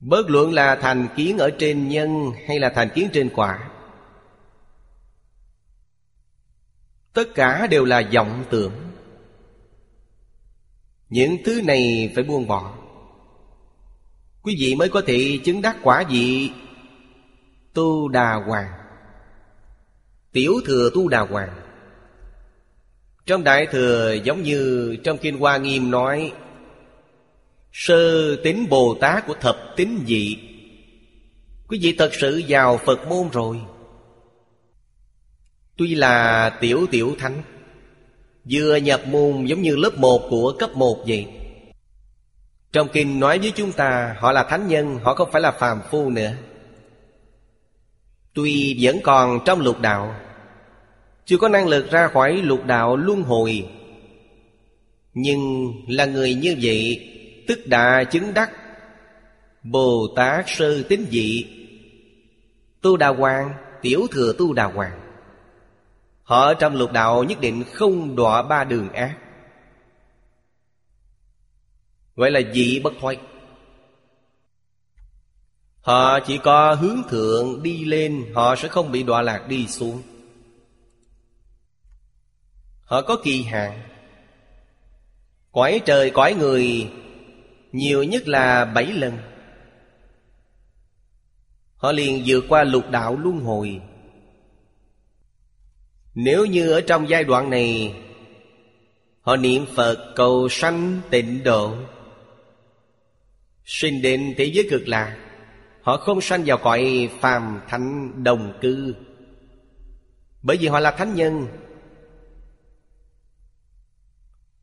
Bớt luận là thành kiến ở trên nhân Hay là thành kiến trên quả? Tất cả đều là vọng tưởng. Những thứ này phải buông bỏ. Quý vị mới có thể chứng đắc quả vị Tu Đà Hoàng. Tiểu thừa Tu Đà Hoàng. Trong Đại Thừa giống như trong Kinh Hoa Nghiêm nói, Sơ tính Bồ Tát của thập tính dị Quý vị thật sự vào Phật môn rồi. Tuy là tiểu tiểu thánh, Vừa nhập môn giống như lớp 1 của cấp 1 vậy. Trong kinh nói với chúng ta, Họ là thánh nhân, Họ không phải là phàm phu nữa. Tuy vẫn còn trong lục đạo, Chưa có năng lực ra khỏi lục đạo luân hồi, Nhưng là người như vậy, Tức đã chứng đắc Bồ Tát sơ tín dị, Tu Đà Hoàng, Tiểu thừa Tu Đà Hoàng. Họ trong lục đạo nhất định không đọa ba đường ác. Gọi là dị bất thoái. Họ chỉ có hướng thượng đi lên, Họ sẽ không bị đọa lạc đi xuống. Họ có kỳ hạn. Cõi trời cõi người, Nhiều nhất là bảy lần. Họ liền vượt qua lục đạo luân hồi. Nếu như ở trong giai đoạn này, Họ niệm Phật cầu sanh tịnh độ, Sinh đến thế giới cực lạc, Họ không sanh vào cõi phàm thánh đồng cư. Bởi vì họ là thánh nhân,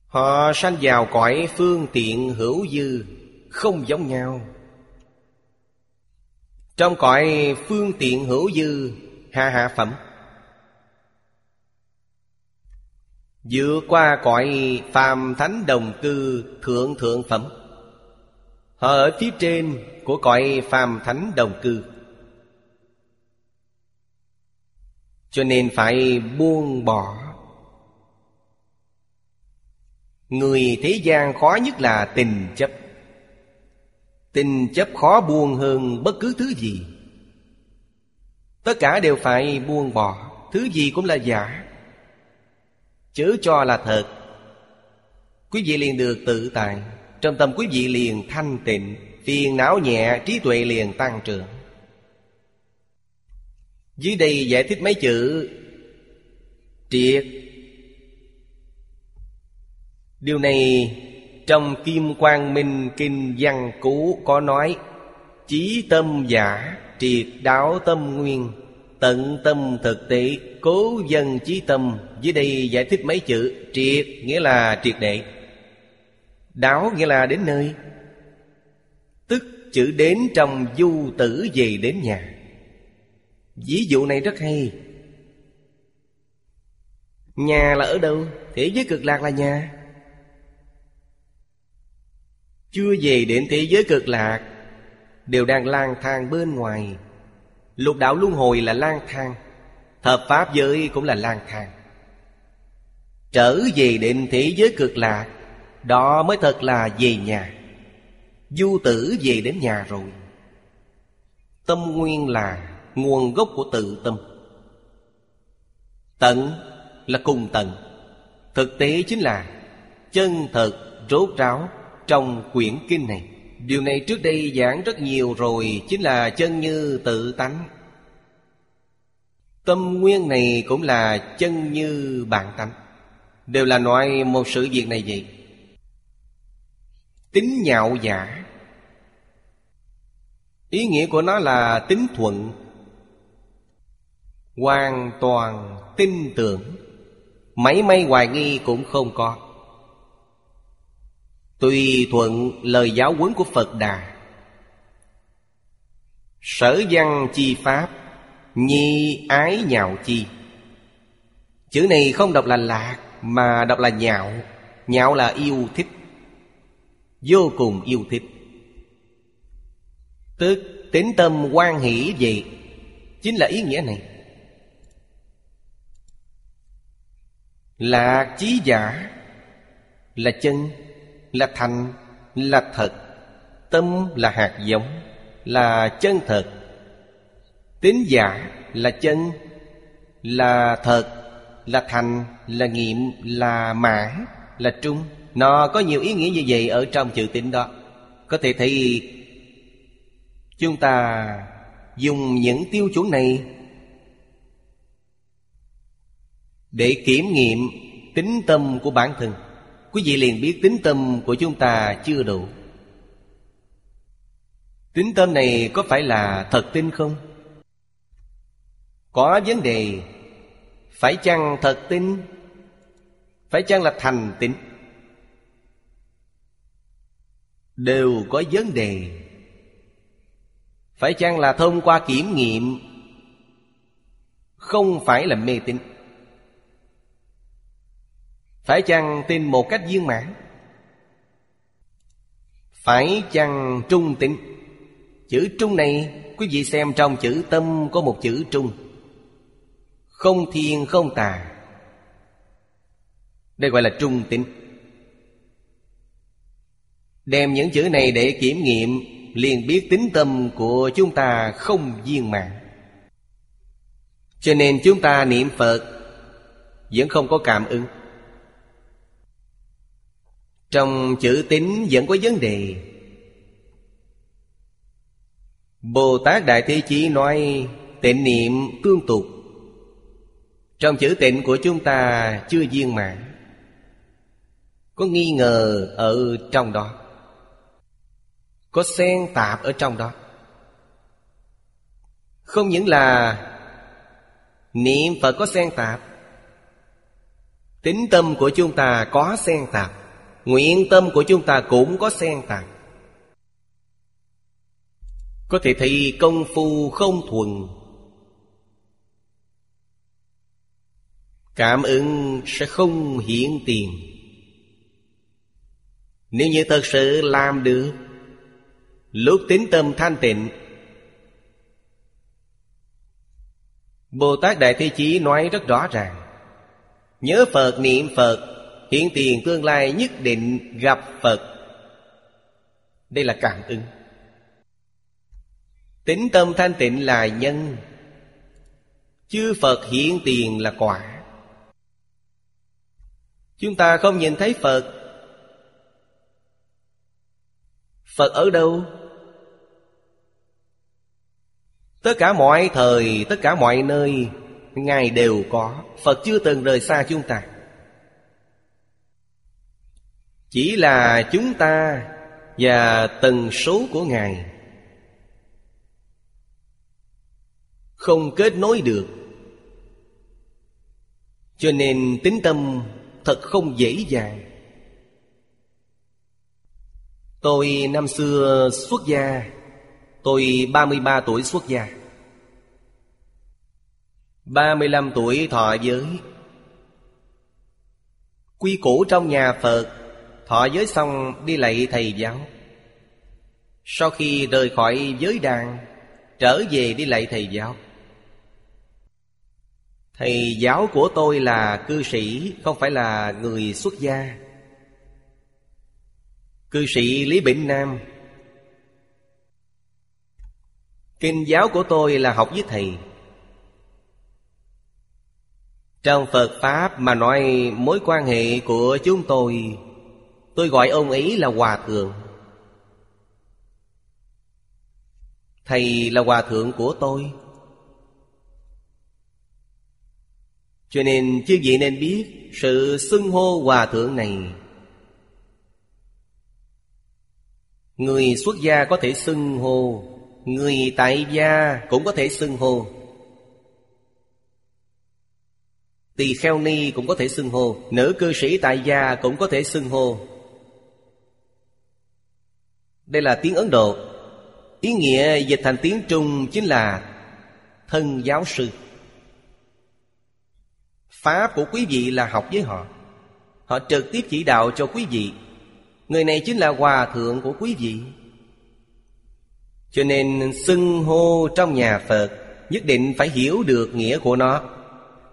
Họ sanh vào cõi phương tiện hữu dư, Không giống nhau. Trong cõi phương tiện hữu dư Hạ hạ phẩm. Vượt qua cõi phàm thánh đồng cư thượng thượng phẩm. Họ ở phía trên của cõi phàm thánh đồng cư. Cho nên phải buông bỏ. Người thế gian khó nhất là tình chấp. Tình chấp khó buông hơn bất cứ thứ gì. Tất cả đều phải buông bỏ. Thứ gì cũng là giả. Chớ cho là thật. Quý vị liền được tự tại, Trong tâm quý vị liền thanh tịnh, Phiền não nhẹ, trí tuệ liền tăng trưởng. Dưới đây giải thích mấy chữ Triệt. Điều này trong Kim Quang Minh Kinh Văn Cú có nói, Chí tâm giả, triệt đáo tâm nguyên. Tận tâm thực tế, cố dân chí tâm. Dưới đây giải thích mấy chữ Triệt, nghĩa là triệt đệ Đáo nghĩa là đến nơi. Tức chữ đến trong du tử về đến nhà. Ví dụ này rất hay. Nhà là ở đâu? Thế giới cực lạc là nhà. Chưa về đến thế giới cực lạc, Đều đang lang thang bên ngoài. Lục đạo luân hồi là lang thang Thập pháp giới cũng là lang thang. Trở về định thế giới cực lạc, Đó mới thật là về nhà. Du tử về đến nhà rồi. Tâm nguyên là nguồn gốc của tự tâm. Tận là cùng tận, Thực tế chính là chân thật rốt ráo trong quyển kinh này. Điều này trước đây giảng rất nhiều rồi, Chính là chân như tự tánh. Tâm nguyên này cũng là chân như bản tánh. Đều là nói một sự việc này vậy. Tính nhạo giả Ý nghĩa của nó là tính thuận. Hoàn toàn tin tưởng. Mấy may hoài nghi cũng không có. Tùy thuận lời giáo huấn của Phật Đà, Sở văn chi pháp, Nhi ái nhạo chi. Chữ này không đọc là lạc, Mà đọc là nhạo. Nhạo là yêu thích, Vô cùng yêu thích. Tức tính tâm quan hỷ gì Chính là ý nghĩa này. Lạc chí giả Là chân là thành, là thật. Tâm là hạt giống, là chân thật. Tính giả là chân, là thật, Là thành, Là nghiệm, Là mã, Là trung. Nó có nhiều ý nghĩa như vậy Ở trong chữ tính đó. Có thể thấy, Chúng ta dùng những tiêu chuẩn này Để kiểm nghiệm tính tâm của bản thân. Quý vị liền biết tính tâm của chúng ta chưa đủ. Tính tâm này có phải là thật tin không? Có vấn đề. Phải chăng thật tin? Phải chăng là thành tín? Đều có vấn đề. Phải chăng là thông qua kiểm nghiệm? Không phải là mê tín. Phải chăng tin một cách viên mãn? Phải chăng trung tín Chữ trung này, Quý vị xem trong chữ tâm có một chữ trung. Không thiên, không tà. Đây gọi là trung tín Đem những chữ này để kiểm nghiệm, liền biết tính tâm của chúng ta không viên mãn. Cho nên chúng ta niệm Phật, Vẫn không có cảm ứng. Trong chữ tính vẫn có vấn đề. Bồ Tát Đại Thế Chí nói, Tịnh niệm tương tục. Trong chữ tịnh của chúng ta chưa viên mãn. Có nghi ngờ ở trong đó. Có xen tạp ở trong đó. Không những là Niệm Phật có xen tạp, Tính tâm của chúng ta có xen tạp. Nguyện tâm của chúng ta cũng có xen tạp có thể thấy công phu không thuần. Cảm ứng sẽ không hiện tiền. Nếu như thật sự làm được, Lúc tính tâm thanh tịnh, Bồ Tát Đại Thế Chí nói rất rõ ràng, Nhớ Phật, niệm Phật Hiện tiền tương lai nhất định gặp Phật. Đây là cảm ứng. Tính tâm thanh tịnh là nhân. Chư Phật hiện tiền là quả. Chúng ta không nhìn thấy Phật. Phật ở đâu? Tất cả mọi thời, tất cả mọi nơi Ngài đều có. Phật chưa từng rời xa chúng ta. Chỉ là chúng ta Và tần số của Ngài. Không kết nối được. Cho nên tính tâm thật không dễ dàng. Tôi năm xưa xuất gia. Tôi 33 tuổi xuất gia. 35 tuổi thọ giới. Quy củ trong nhà Phật Thọ giới xong đi lạy thầy giáo. Sau khi rời khỏi giới đàn, Trở về đi lạy thầy giáo. Thầy giáo của tôi là cư sĩ, Không phải là người xuất gia. Cư sĩ Lý Bỉnh Nam. Kinh giáo của tôi là học với thầy. Trong Phật Pháp mà nói mối quan hệ của chúng tôi Tôi gọi ông ấy là Hòa Thượng. Thầy là Hòa Thượng của tôi. Cho nên chư vị nên biết Sự xưng hô hòa thượng này. Người xuất gia có thể xưng hô, Người tại gia cũng có thể xưng hô. Tỳ kheo ni cũng có thể xưng hô, Nữ cư sĩ tại gia cũng có thể xưng hô. Đây là tiếng Ấn Độ. Ý nghĩa dịch thành tiếng Trung chính là Thân giáo sư. Pháp của quý vị là học với họ. Họ trực tiếp chỉ đạo cho quý vị. Người này chính là hòa thượng của quý vị. Cho nên xưng hô trong nhà Phật Nhất định phải hiểu được nghĩa của nó.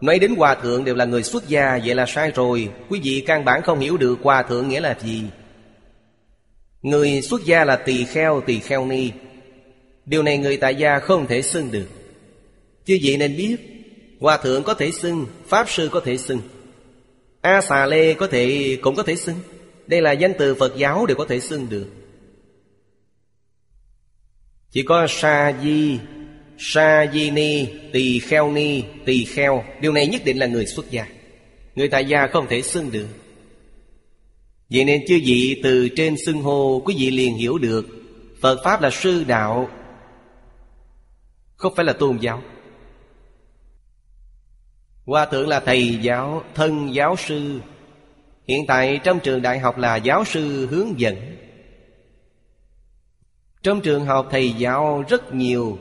Nói đến hòa thượng đều là người xuất gia, Vậy là sai rồi. Quý vị căn bản không hiểu được hòa thượng nghĩa là gì. Người xuất gia là tỳ kheo tỳ kheo ni. Điều này người tại gia không thể xưng được. Chứ vậy nên biết, Hòa thượng có thể xưng, Pháp sư có thể xưng, A xà lê có thể, cũng có thể xưng. Đây là danh từ Phật giáo đều có thể xưng được. Chỉ có Sa Di Sa Di Ni, Tỳ Kheo Ni, Tỳ Kheo. Điều này nhất định là người xuất gia. Người tại gia không thể xưng được. Vậy nên chư vị từ trên xưng hô Quý vị liền hiểu được. Phật Pháp là sư đạo Không phải là tôn giáo. Hòa thượng là thầy giáo, thân giáo sư. Hiện tại trong trường đại học là giáo sư hướng dẫn. Trong trường học thầy giáo rất nhiều.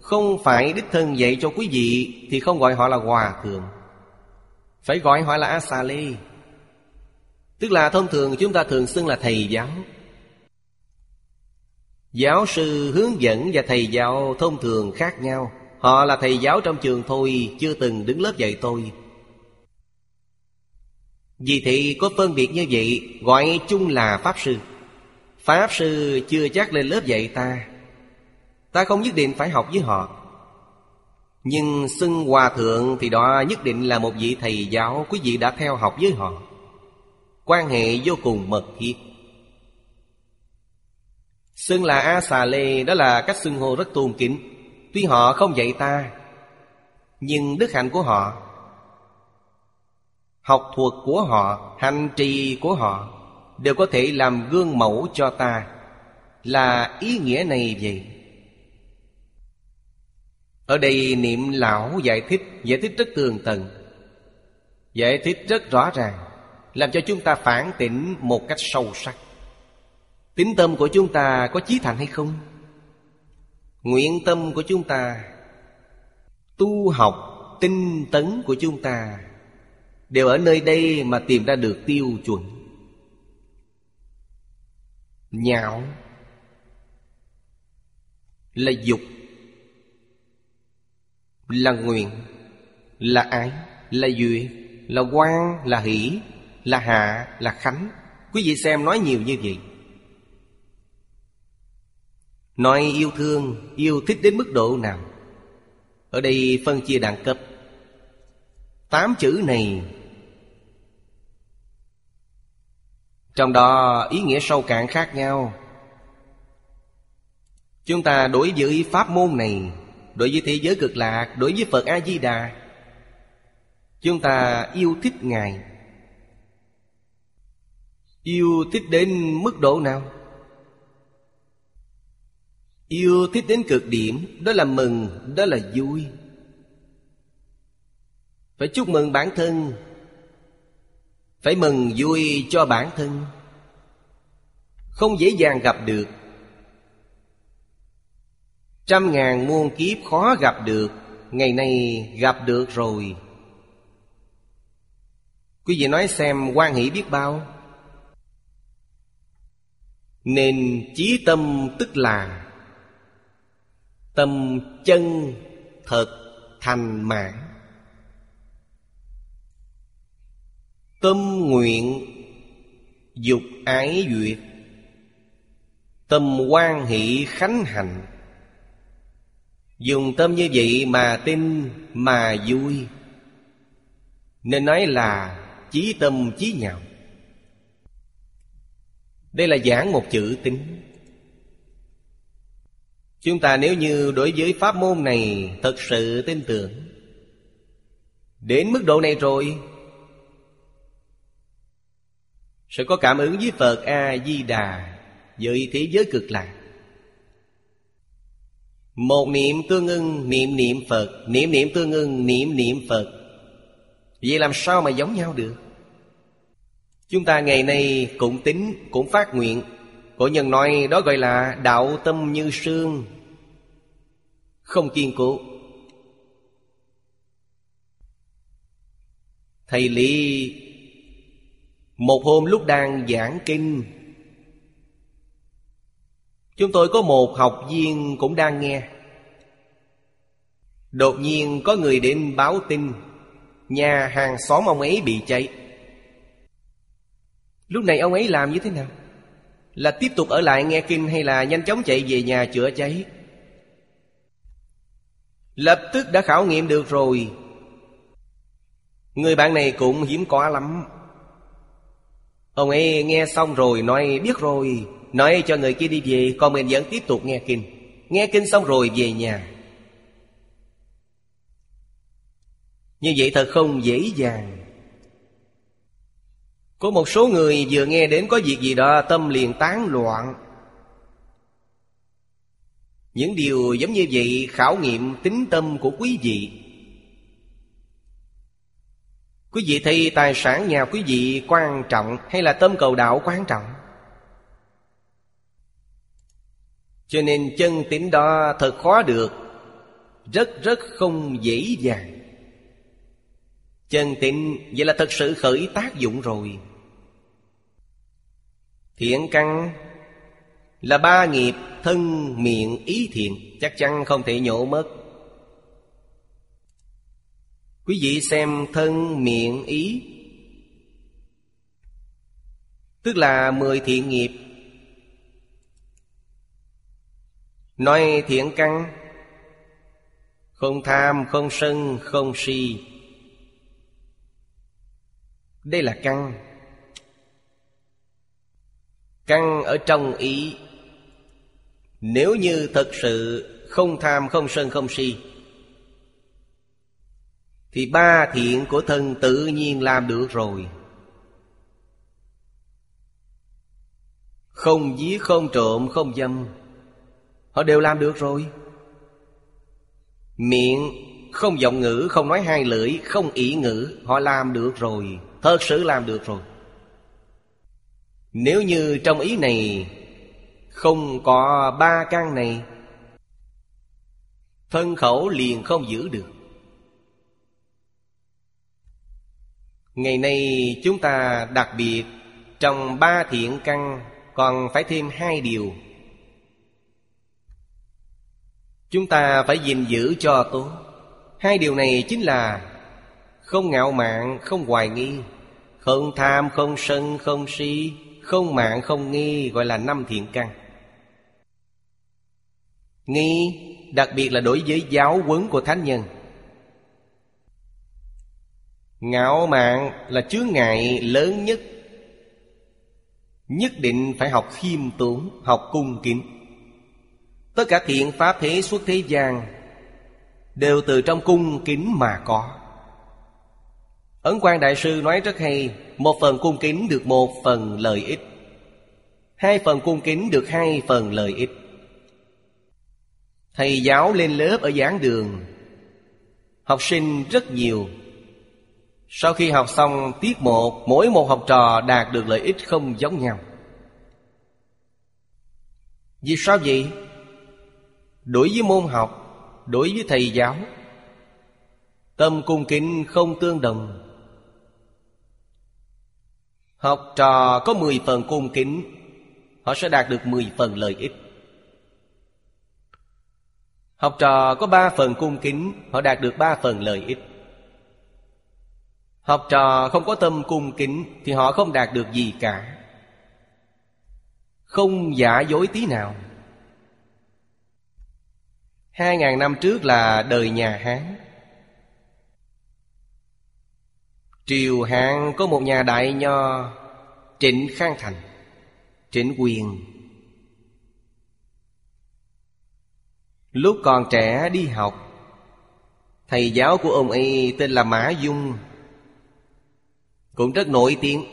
Không phải đích thân dạy cho quý vị Thì không gọi họ là hòa thượng. Phải gọi họ là A Lê. Tức là thông thường chúng ta thường xưng là thầy giáo. Giáo sư hướng dẫn và thầy giáo thông thường khác nhau. Họ là thầy giáo trong trường thôi, Chưa từng đứng lớp dạy tôi. Vì thì có phân biệt như vậy, Gọi chung là Pháp Sư. Pháp Sư chưa chắc lên lớp dạy ta. Ta không nhất định phải học với họ. Nhưng xưng hòa thượng thì đó nhất định là một vị thầy giáo Quý vị đã theo học với họ. Quan hệ vô cùng mật thiết. Xưng là A Xà Lê Đó là cách xưng hô rất tôn kính. Tuy họ không dạy ta, Nhưng đức hạnh của họ, Học thuật của họ, Hành trì của họ Đều có thể làm gương mẫu cho ta. Là ý nghĩa này vậy. Ở đây niệm lão giải thích Giải thích rất tường tận, Giải thích rất rõ ràng. Làm cho chúng ta phản tỉnh một cách sâu sắc. Tính tâm của chúng ta có chí thành hay không? Nguyện tâm của chúng ta, Tu học tinh tấn của chúng ta Đều ở nơi đây mà tìm ra được tiêu chuẩn. Nhạo Là dục, Là nguyện, Là ái, Là duyệt, Là quan Là hỷ. Là hạ Là khánh. Quý vị xem nói nhiều như vậy. Nói yêu thương, yêu thích đến mức độ nào? Ở đây phân chia đẳng cấp. Tám chữ này Trong đó ý nghĩa sâu cạn khác nhau. Chúng ta đối với pháp môn này Đối với thế giới cực lạc Đối với Phật A-di-đà Chúng ta yêu thích Ngài. Yêu thích đến mức độ nào? Yêu thích đến cực điểm Đó là mừng, đó là vui. Phải chúc mừng bản thân. Phải mừng vui cho bản thân. Không dễ dàng gặp được. Trăm ngàn muôn kiếp khó gặp được. Ngày nay gặp được rồi. Quý vị nói xem quan hỷ biết bao? Nên chí tâm tức là Tâm chân thật thành mãn Tâm nguyện Dục ái duyệt. Tâm quan hỷ khánh hạnh. Dùng tâm như vậy mà tin, mà vui. Nên nói là chí tâm chí nhạo. Đây là giảng một chữ tính Chúng ta nếu như đối với pháp môn này Thật sự tin tưởng, Đến mức độ này rồi, Sẽ có cảm ứng với Phật A-di-đà Với thế giới cực lạc. Một niệm tương ưng, niệm niệm Phật, Niệm niệm tương ưng, niệm niệm Phật. Vậy làm sao mà giống nhau được? Chúng ta ngày nay cũng tính, Cũng phát nguyện. Cổ nhân nói đó gọi là đạo tâm như sương. Không kiên cố. Thầy Lý, Một hôm lúc đang giảng kinh, Chúng tôi có một học viên cũng đang nghe. Đột nhiên có người đến báo tin, Nhà hàng xóm ông ấy bị cháy. Lúc này ông ấy làm như thế nào? Là tiếp tục ở lại nghe kinh hay là nhanh chóng chạy về nhà chữa cháy? Lập tức đã khảo nghiệm được rồi. Người bạn này cũng hiếm có lắm. Ông ấy nghe xong rồi nói, biết rồi, Nói cho người kia đi về, Còn mình vẫn tiếp tục nghe kinh. Nghe kinh xong rồi về nhà. Như vậy thật không dễ dàng. Có một số người vừa nghe đến có việc gì đó, Tâm liền tán loạn. Những điều giống như vậy, khảo nghiệm tính tâm của quý vị. Quý vị thấy tài sản nhà quý vị quan trọng Hay là tâm cầu đạo quan trọng? Cho nên chân tín đó thật khó được, Rất rất không dễ dàng. Chân tín vậy là thật sự khởi tác dụng rồi. Thiện căn là ba nghiệp thân miệng ý thiện Chắc chắn không thể nhổ mất. Quý vị xem thân miệng ý Tức là mười thiện nghiệp. Nói thiện căn Không tham, không sân, không si. Đây là căn. Căn ở trong ý. Nếu như thật sự không tham, không sân, không si Thì ba thiện của thân tự nhiên làm được rồi. Không giết, không trộm, không dâm Họ đều làm được rồi. Miệng không giọng ngữ Không nói hai lưỡi Không ý ngữ Họ làm được rồi. Thật sự làm được rồi. Nếu như trong ý này Không có ba căn này Thân khẩu liền không giữ được. Ngày nay chúng ta đặc biệt Trong ba thiện căn Còn phải thêm hai điều. Chúng ta phải gìn giữ cho tốt. Hai điều này chính là Không ngạo mạn, không hoài nghi Không tham, không sân, không si. Không mạng, không nghi Gọi là năm thiện căn. Nghi Đặc biệt là đối với giáo huấn của Thánh Nhân. Ngạo mạn là chướng ngại lớn nhất. Nhất định phải học khiêm tốn Học cung kính. Tất cả thiện pháp thế xuất thế gian Đều từ trong cung kính mà có. Ấn quan Đại Sư nói rất hay, Một phần cung kính được một phần lợi ích. Hai phần cung kính được hai phần lợi ích. Thầy giáo lên lớp ở giảng đường, Học sinh rất nhiều. Sau khi học xong, tiết một Mỗi một học trò đạt được lợi ích không giống nhau. Vì sao vậy? Đối với môn học, Đối với thầy giáo, Tâm cung kính không tương đồng. Học trò có 10 phần cung kính, Họ sẽ đạt được 10 phần lợi ích. Học trò có 3 phần cung kính, Họ đạt được 3 phần lợi ích. Học trò không có tâm cung kính Thì họ không đạt được gì cả. Không giả dối tí nào. Hai ngàn năm trước là đời nhà Hán. Triều Hán có một nhà đại nho, Trịnh Khang Thành, Trịnh Quyền. Lúc còn trẻ đi học, Thầy giáo của ông ấy tên là Mã Dung, Cũng rất nổi tiếng.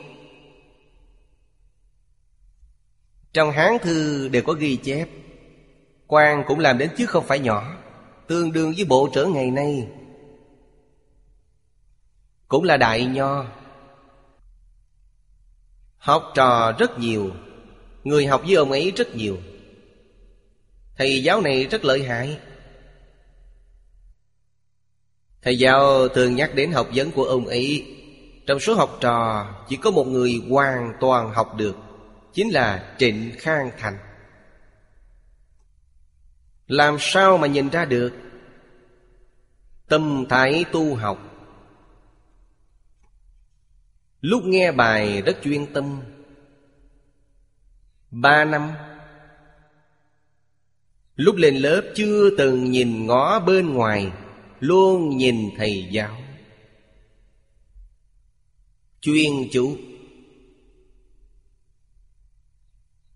Trong Hán thư đều có ghi chép, quan cũng làm đến chứ không phải nhỏ, Tương đương với bộ trưởng ngày nay. Cũng là đại nho. Học trò rất nhiều, Người học với ông ấy rất nhiều. Thầy giáo này rất lợi hại. Thầy giáo thường nhắc đến học vấn của ông ấy. Trong số học trò, Chỉ có một người hoàn toàn học được, Chính là Trịnh Khang Thành. Làm sao mà nhìn ra được? Tâm thái tu học Lúc nghe bài rất chuyên tâm. Ba năm. Lúc lên lớp chưa từng nhìn ngó bên ngoài, Luôn nhìn thầy giáo. Chuyên chú.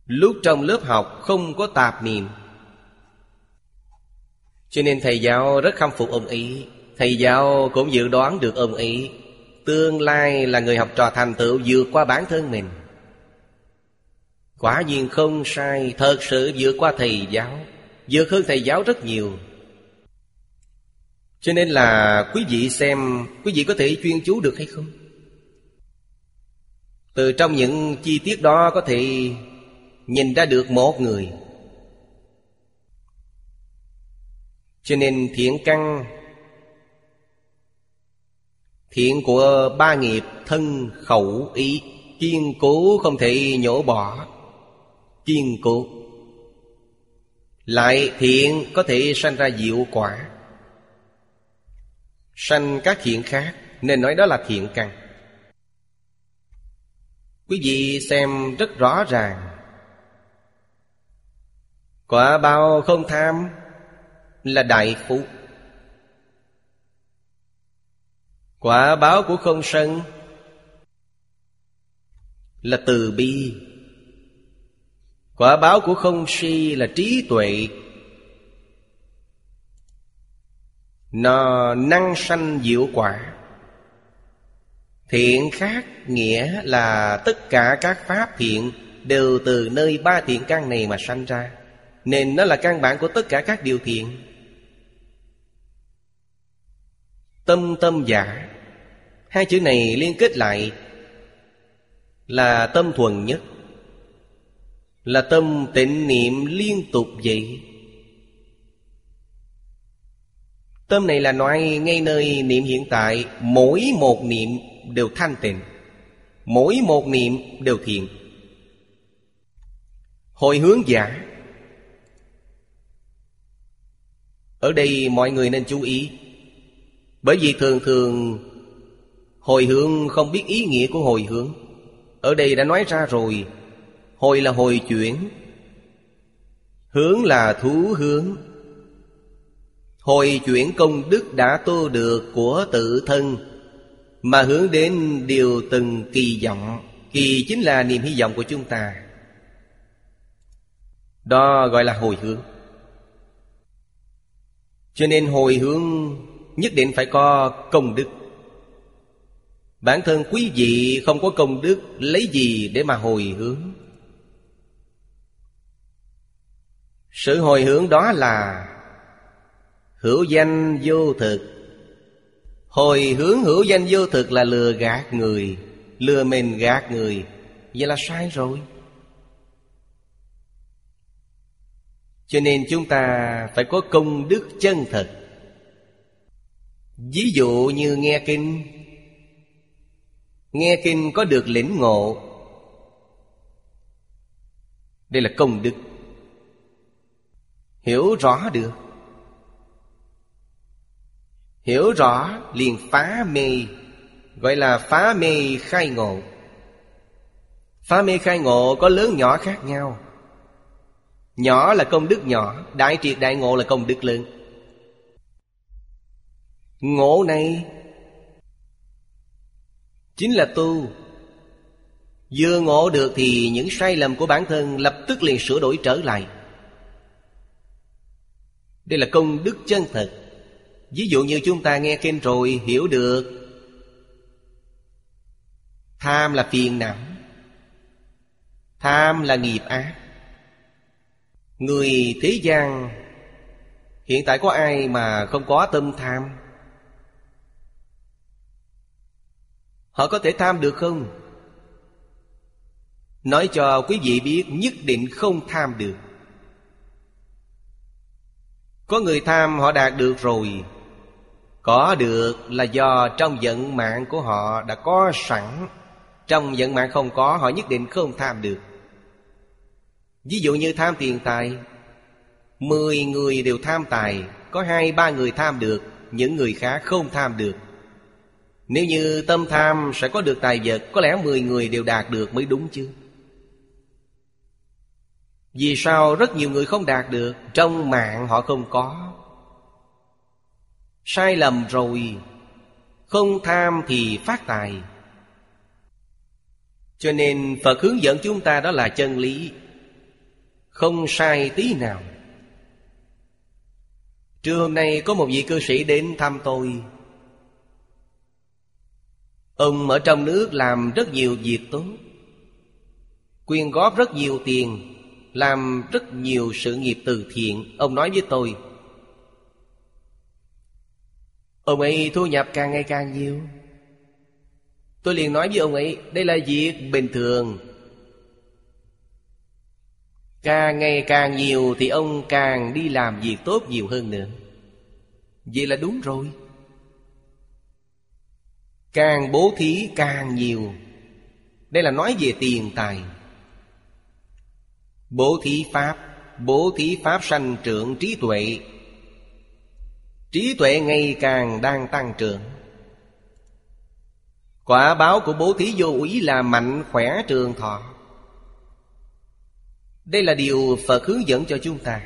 Lúc trong lớp học không có tạp niệm. Cho nên thầy giáo rất khâm phục ông ấy. Thầy giáo cũng dự đoán được ông ấy. Tương lai là người học trò thành tựu vượt qua bản thân mình. Quả nhiên không sai, Thật sự vượt qua thầy giáo, Vượt hơn thầy giáo rất nhiều. Cho nên là quý vị xem, Quý vị có thể chuyên chú được hay không? Từ trong những chi tiết đó có thể Nhìn ra được một người. Cho nên thiện căn Thiện của ba nghiệp thân khẩu ý, Kiên cố không thể nhổ bỏ. Kiên cố. Lại thiện có thể sanh ra diệu quả. Sanh các thiện khác, Nên nói đó là thiện căn. Quý vị xem rất rõ ràng. Quả bao không tham Là đại phúc. Quả báo của không sân Là từ bi. Quả báo của không si là trí tuệ. Nó năng sanh diệu quả. Thiện khác nghĩa là tất cả các pháp thiện Đều từ nơi ba thiện căn này mà sanh ra. Nên nó là căn bản của tất cả các điều thiện. Tâm tâm giả. Hai chữ này liên kết lại Là tâm thuần nhất, Là tâm tịnh niệm liên tục vậy. Tâm này là nói ngay nơi niệm hiện tại, Mỗi một niệm đều thanh tịnh, Mỗi một niệm đều thiện. Hồi hướng giả. Ở đây mọi người nên chú ý bởi vì thường thường Hồi hướng không biết ý nghĩa của hồi hướng. Ở đây đã nói ra rồi, Hồi là hồi chuyển, Hướng là thú hướng. Hồi chuyển công đức đã tu được của tự thân, Mà hướng đến điều từng kỳ vọng. Kỳ chính là niềm hy vọng của chúng ta. Đó gọi là hồi hướng. Cho nên hồi hướng nhất định phải có công đức. Bản thân quý vị không có công đức, Lấy gì để mà hồi hướng? Sự hồi hướng đó là Hữu danh vô thực. Hồi hướng hữu danh vô thực là lừa gạt người, Lừa mình gạt người. Vậy là sai rồi. Cho nên chúng ta phải có công đức chân thật. Ví dụ như nghe kinh. Nghe kinh có được lĩnh ngộ. Đây là công đức. Hiểu rõ được. Hiểu rõ liền phá mê, Gọi là phá mê khai ngộ. Phá mê khai ngộ có lớn nhỏ khác nhau. Nhỏ là công đức nhỏ, Đại triệt đại ngộ là công đức lớn. Ngộ này. Chính là tu. Vừa ngộ được thì những sai lầm của bản thân Lập tức liền sửa đổi trở lại. Đây là công đức chân thật. Ví dụ như chúng ta nghe kinh rồi hiểu được. Tham là phiền não. Tham là nghiệp ác. Người thế gian, Hiện tại có ai mà không có tâm tham? Họ có thể tham được không? Nói cho quý vị biết, nhất định không tham được. Có người tham họ đạt được rồi. Có được là do trong vận mạng của họ đã có sẵn. Trong vận mạng không có, họ nhất định không tham được. Ví dụ như tham tiền tài. Mười người đều tham tài, Có hai ba người tham được, Những người khác không tham được nếu như tâm tham sẽ có được tài vật, Có lẽ 10 người đều đạt được mới đúng chứ. Vì sao rất nhiều người không đạt được, Trong mạng họ không có? Sai lầm rồi, Không tham thì phát tài. Cho nên Phật hướng dẫn chúng ta đó là chân lý, Không sai tí nào. Trưa hôm nay có một vị cư sĩ đến thăm tôi. Ông ở trong nước làm rất nhiều việc tốt. Quyên góp rất nhiều tiền, Làm rất nhiều sự nghiệp từ thiện, Ông nói với tôi. Ông ấy thu nhập càng ngày càng nhiều. Tôi liền nói với ông ấy, Đây là việc bình thường. Càng ngày càng nhiều Thì ông càng đi làm việc tốt nhiều hơn nữa. Vậy là đúng rồi. Càng bố thí càng nhiều. Đây là nói về tiền tài. Bố thí Pháp, Bố thí Pháp sanh trưởng trí tuệ. Trí tuệ ngày càng đang tăng trưởng. Quả báo của bố thí vô úy là mạnh khỏe trường thọ. Đây là điều Phật hướng dẫn cho chúng ta.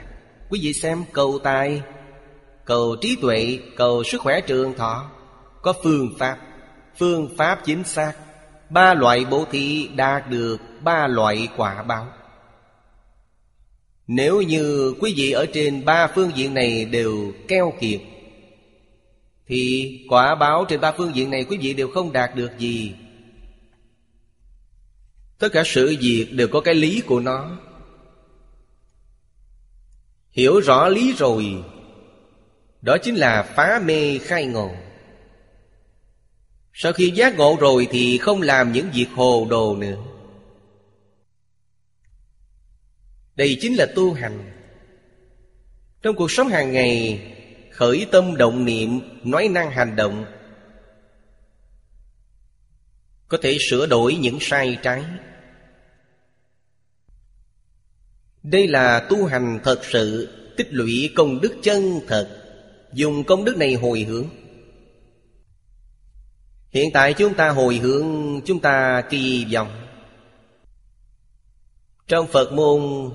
Quý vị xem cầu tài, Cầu trí tuệ, Cầu sức khỏe trường thọ Có phương pháp. Phương pháp chính xác. Ba loại bố thí đạt được ba loại quả báo. Nếu như quý vị ở trên ba phương diện này đều keo kiệt, Thì quả báo trên ba phương diện này quý vị đều không đạt được gì. Tất cả sự việc đều có cái lý của nó. Hiểu rõ lý rồi, Đó chính là phá mê khai ngộ sau khi giác ngộ rồi thì không làm những việc hồ đồ nữa. Đây chính là tu hành. Trong cuộc sống hàng ngày, Khởi tâm động niệm, Nói năng hành động, Có thể sửa đổi những sai trái. Đây là tu hành thật sự, Tích lũy công đức chân thật, Dùng công đức này hồi hướng. Hiện tại chúng ta hồi hướng, Chúng ta kỳ vọng. Trong Phật môn,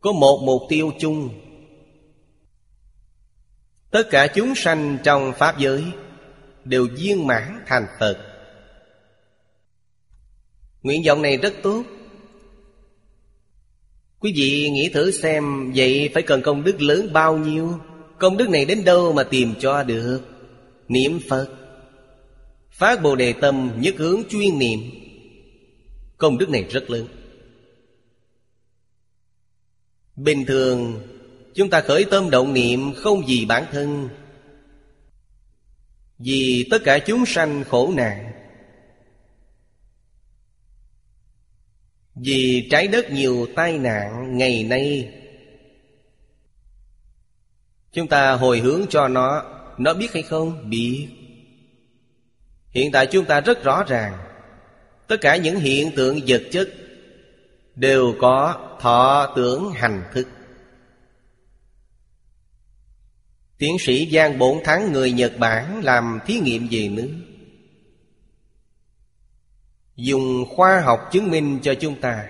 Có một mục tiêu chung. Tất cả chúng sanh trong Pháp giới Đều viên mãn thành Phật. Nguyện vọng này rất tốt. Quý vị nghĩ thử xem, Vậy phải cần công đức lớn bao nhiêu? Công đức này đến đâu mà tìm cho được? Niệm Phật. Phát Bồ Đề Tâm nhất hướng chuyên niệm. Công đức này rất lớn. Bình thường, Chúng ta khởi tâm động niệm không vì bản thân, Vì tất cả chúng sanh khổ nạn. Vì trái đất nhiều tai nạn ngày nay, Chúng ta hồi hướng cho nó Nó biết hay không? Biết. Hiện tại chúng ta rất rõ ràng Tất cả những hiện tượng vật chất Đều có thọ tưởng hành thức. Tiến sĩ Giang Bổn Thắng người Nhật Bản làm thí nghiệm về nước Dùng khoa học chứng minh cho chúng ta.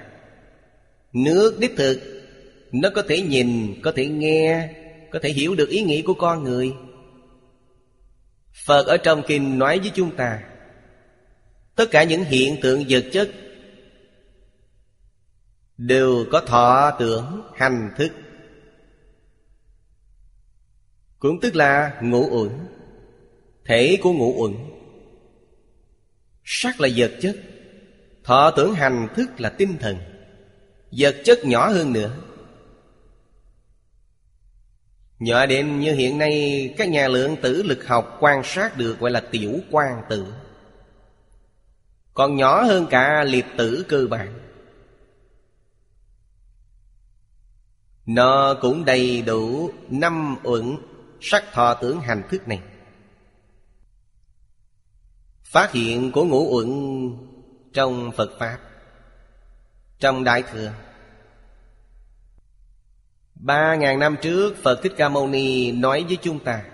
Nước đích thực Nó có thể nhìn, có thể nghe Có thể hiểu được ý nghĩ của con người. Phật ở trong kinh nói với chúng ta, Tất cả những hiện tượng vật chất Đều có thọ tưởng, hành thức. Cũng tức là ngũ uẩn, Thể của ngũ uẩn. Sắc là vật chất, Thọ tưởng, hành thức là tinh thần. Vật chất nhỏ hơn nữa Nhỏ đến như hiện nay, Các nhà lượng tử lực học quan sát được Gọi là tiểu quan tử. Còn nhỏ hơn cả liệt tử cơ bản. Nó cũng đầy đủ năm uẩn sắc thọ tưởng hành thức này. Phát hiện của ngũ uẩn trong Phật Pháp, Trong Đại Thừa. Ba ngàn năm trước, Phật Thích Ca Mâu Ni nói với chúng ta,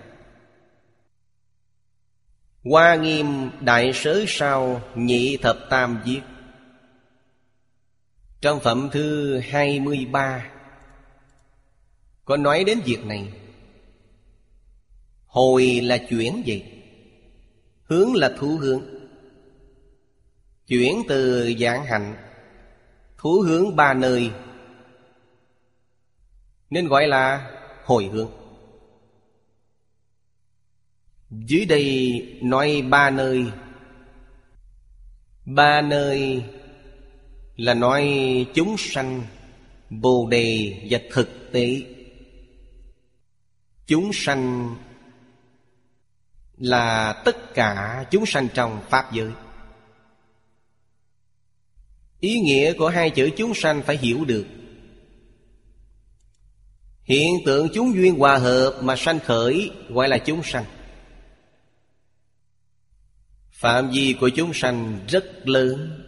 Hoa nghiêm đại sớ sau nhị thập tam viết Trong phẩm thư 23 Có nói đến việc này. Hồi là chuyển gì? Hướng là thú hướng. Chuyển từ dạng hạnh, Thú hướng ba nơi. Nên gọi là hồi hướng. Dưới đây nói ba nơi. Ba nơi là nói chúng sanh, Bồ đề và thực tế. Chúng sanh là tất cả chúng sanh trong Pháp giới. Ý nghĩa của hai chữ chúng sanh phải hiểu được. Hiện tượng chúng duyên hòa hợp mà sanh khởi gọi là chúng sanh. Phạm vi của chúng sanh rất lớn.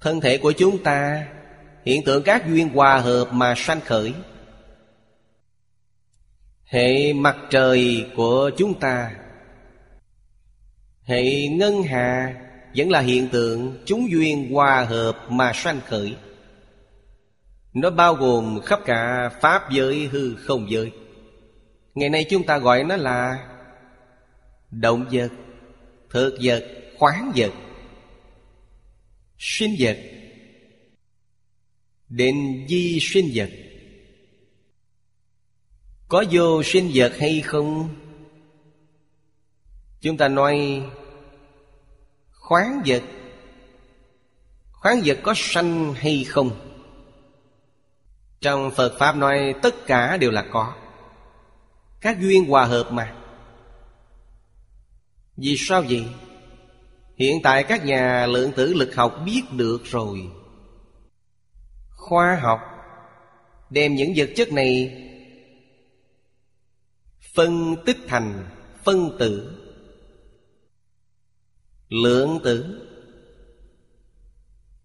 Thân thể của chúng ta, Hiện tượng các duyên hòa hợp mà sanh khởi. Hệ mặt trời của chúng ta, Hệ ngân hà Vẫn là hiện tượng chúng duyên hòa hợp mà sanh khởi. Nó bao gồm khắp cả Pháp giới hư không giới Ngày nay chúng ta gọi nó là Động vật, Thực vật, Khoáng vật, Sinh vật Đến di sinh vật Có vô sinh vật hay không? Chúng ta nói Khoáng vật Khoáng vật có sanh hay không? Trong Phật Pháp nói, tất cả đều là có. Các duyên hòa hợp mà. Vì sao vậy? Hiện tại các nhà lượng tử lực học biết được rồi. Khoa học Đem những vật chất này Phân tích thành phân tử. Lượng tử,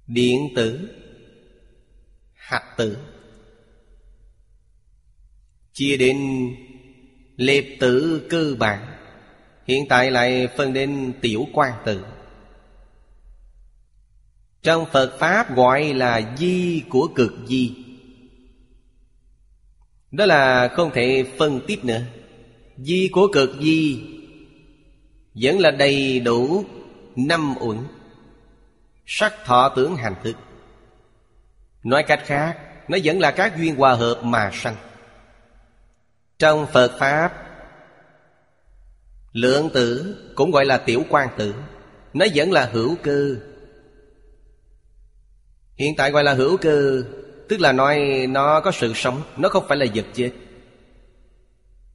Điện tử, Hạt tử. Chia đến Lệp tử cơ bản. Hiện tại lại phân đến tiểu quan tử trong Phật Pháp gọi là di của cực di. Đó là không thể phân tiếp nữa. Di của cực di Vẫn là đầy đủ năm uẩn. Sắc thọ tưởng hành thức. Nói cách khác, Nó vẫn là các duyên hòa hợp mà sanh. Trong Phật Pháp, Lượng tử cũng gọi là tiểu quan tử. Nó vẫn là hữu cơ Hiện tại gọi là hữu cơ Tức là nói nó có sự sống, Nó không phải là vật chết.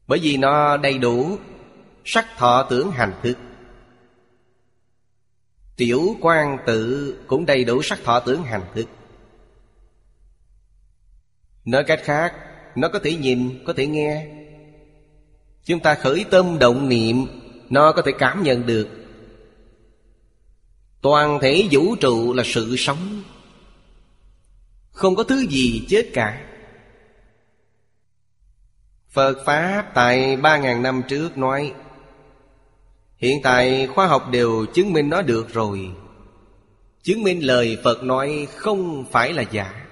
Bởi vì nó đầy đủ Sắc thọ tưởng hành thức. Tiểu quan tự cũng đầy đủ sắc thọ tưởng hành thức. Nói cách khác nó có thể nhìn, có thể nghe. Chúng ta khởi tâm động niệm Nó có thể cảm nhận được. Toàn thể vũ trụ là sự sống. Không có thứ gì chết cả. Phật Pháp tại ba ngàn năm trước nói Hiện tại khoa học đều chứng minh nó được rồi. Chứng minh lời Phật nói không phải là giả.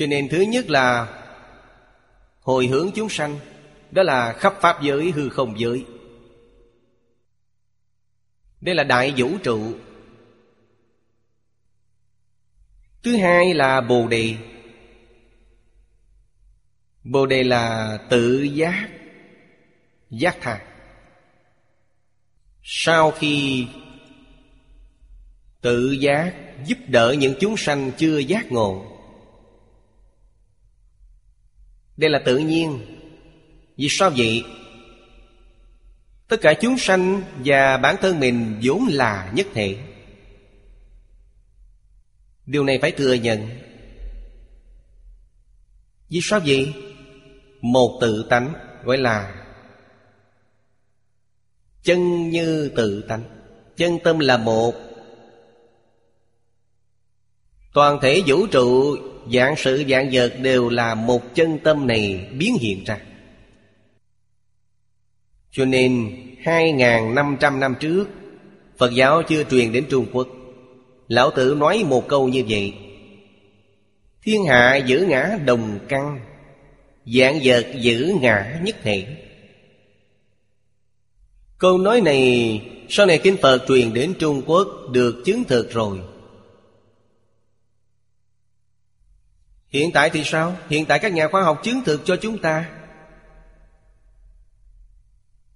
Cho nên thứ nhất là Hồi hướng chúng sanh, Đó là khắp Pháp giới, hư không giới. Đây là đại vũ trụ. Thứ hai là Bồ Đề. Bồ Đề là tự giác Giác thà. Sau khi Tự giác giúp đỡ những chúng sanh chưa giác ngộ Đây là tự nhiên. Vì sao vậy? Tất cả chúng sanh và bản thân mình vốn là nhất thể Điều này phải thừa nhận. Vì sao vậy? Một tự tánh, gọi là Chân như tự tánh. Chân tâm là một. Toàn thể vũ trụ Dạng sự dạng vật đều là một chân tâm này biến hiện ra. Cho nên 2.500 năm trước, Phật giáo chưa truyền đến Trung Quốc. Lão tử nói một câu như vậy, Thiên hạ giữ ngã đồng căn Dạng vật giữ ngã nhất thể Câu nói này Sau này Kinh Phật truyền đến Trung Quốc Được chứng thực rồi. Hiện tại thì sao? Hiện tại các nhà khoa học chứng thực cho chúng ta.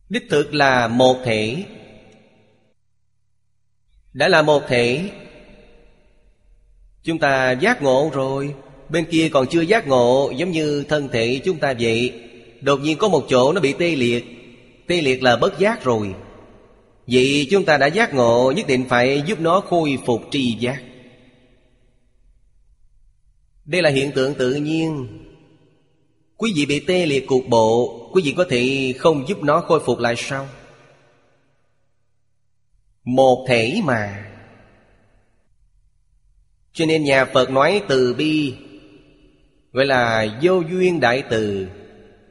Đích thực là một thể. Đã là một thể. Chúng ta giác ngộ rồi. Bên kia còn chưa giác ngộ, Giống như thân thể chúng ta vậy. Đột nhiên có một chỗ nó bị tê liệt. Tê liệt là bất giác rồi. Vậy chúng ta đã giác ngộ, Nhất định phải giúp nó khôi phục tri giác. Đây là hiện tượng tự nhiên. Quý vị bị tê liệt cục bộ, Quý vị có thể không giúp nó khôi phục lại sao? Một thể mà. Cho nên nhà Phật nói từ bi, Gọi là vô duyên đại từ.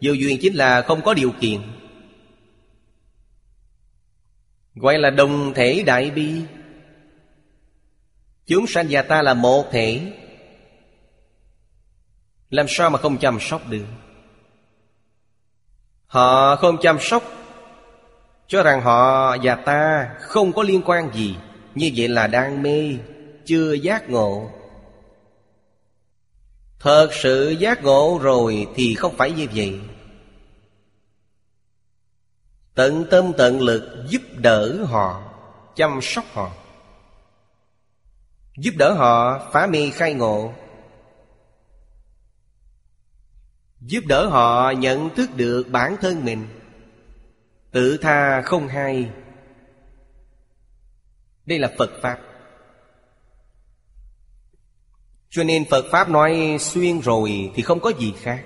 Vô duyên chính là không có điều kiện. Gọi là đồng thể đại bi. Chúng sanh và ta là một thể. Làm sao mà không chăm sóc được? Họ không chăm sóc Cho rằng họ và ta không có liên quan gì. Như vậy là đang mê, Chưa giác ngộ. Thật sự giác ngộ rồi thì không phải như vậy. Tận tâm tận lực giúp đỡ họ, Chăm sóc họ. Giúp đỡ họ phá mê khai ngộ. Giúp đỡ họ nhận thức được bản thân mình. Tự tha không hay. Đây là Phật Pháp. Cho nên Phật Pháp nói xuyên rồi thì không có gì khác.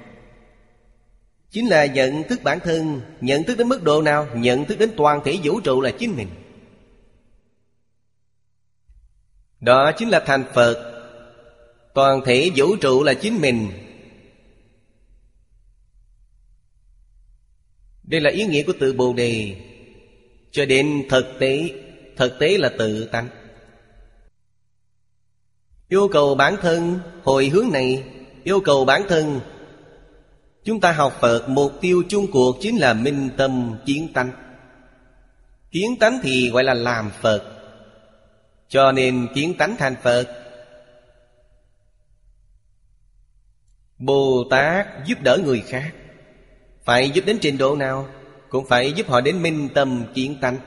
Chính là nhận thức bản thân, Nhận thức đến mức độ nào, Nhận thức đến toàn thể vũ trụ là chính mình. Đó chính là thành Phật. Toàn thể vũ trụ là chính mình. Đây là ý nghĩa của tự Bồ Đề. Cho đến thực tế Thực tế là tự tánh. Yêu cầu bản thân Hồi hướng này, Yêu cầu bản thân Chúng ta học Phật, Mục tiêu chung cuộc chính là minh tâm kiến tánh. Kiến tánh thì gọi là làm Phật. Cho nên kiến tánh thành Phật. Bồ Tát giúp đỡ người khác phải giúp đến trình độ nào, Cũng phải giúp họ đến minh tâm kiến tánh.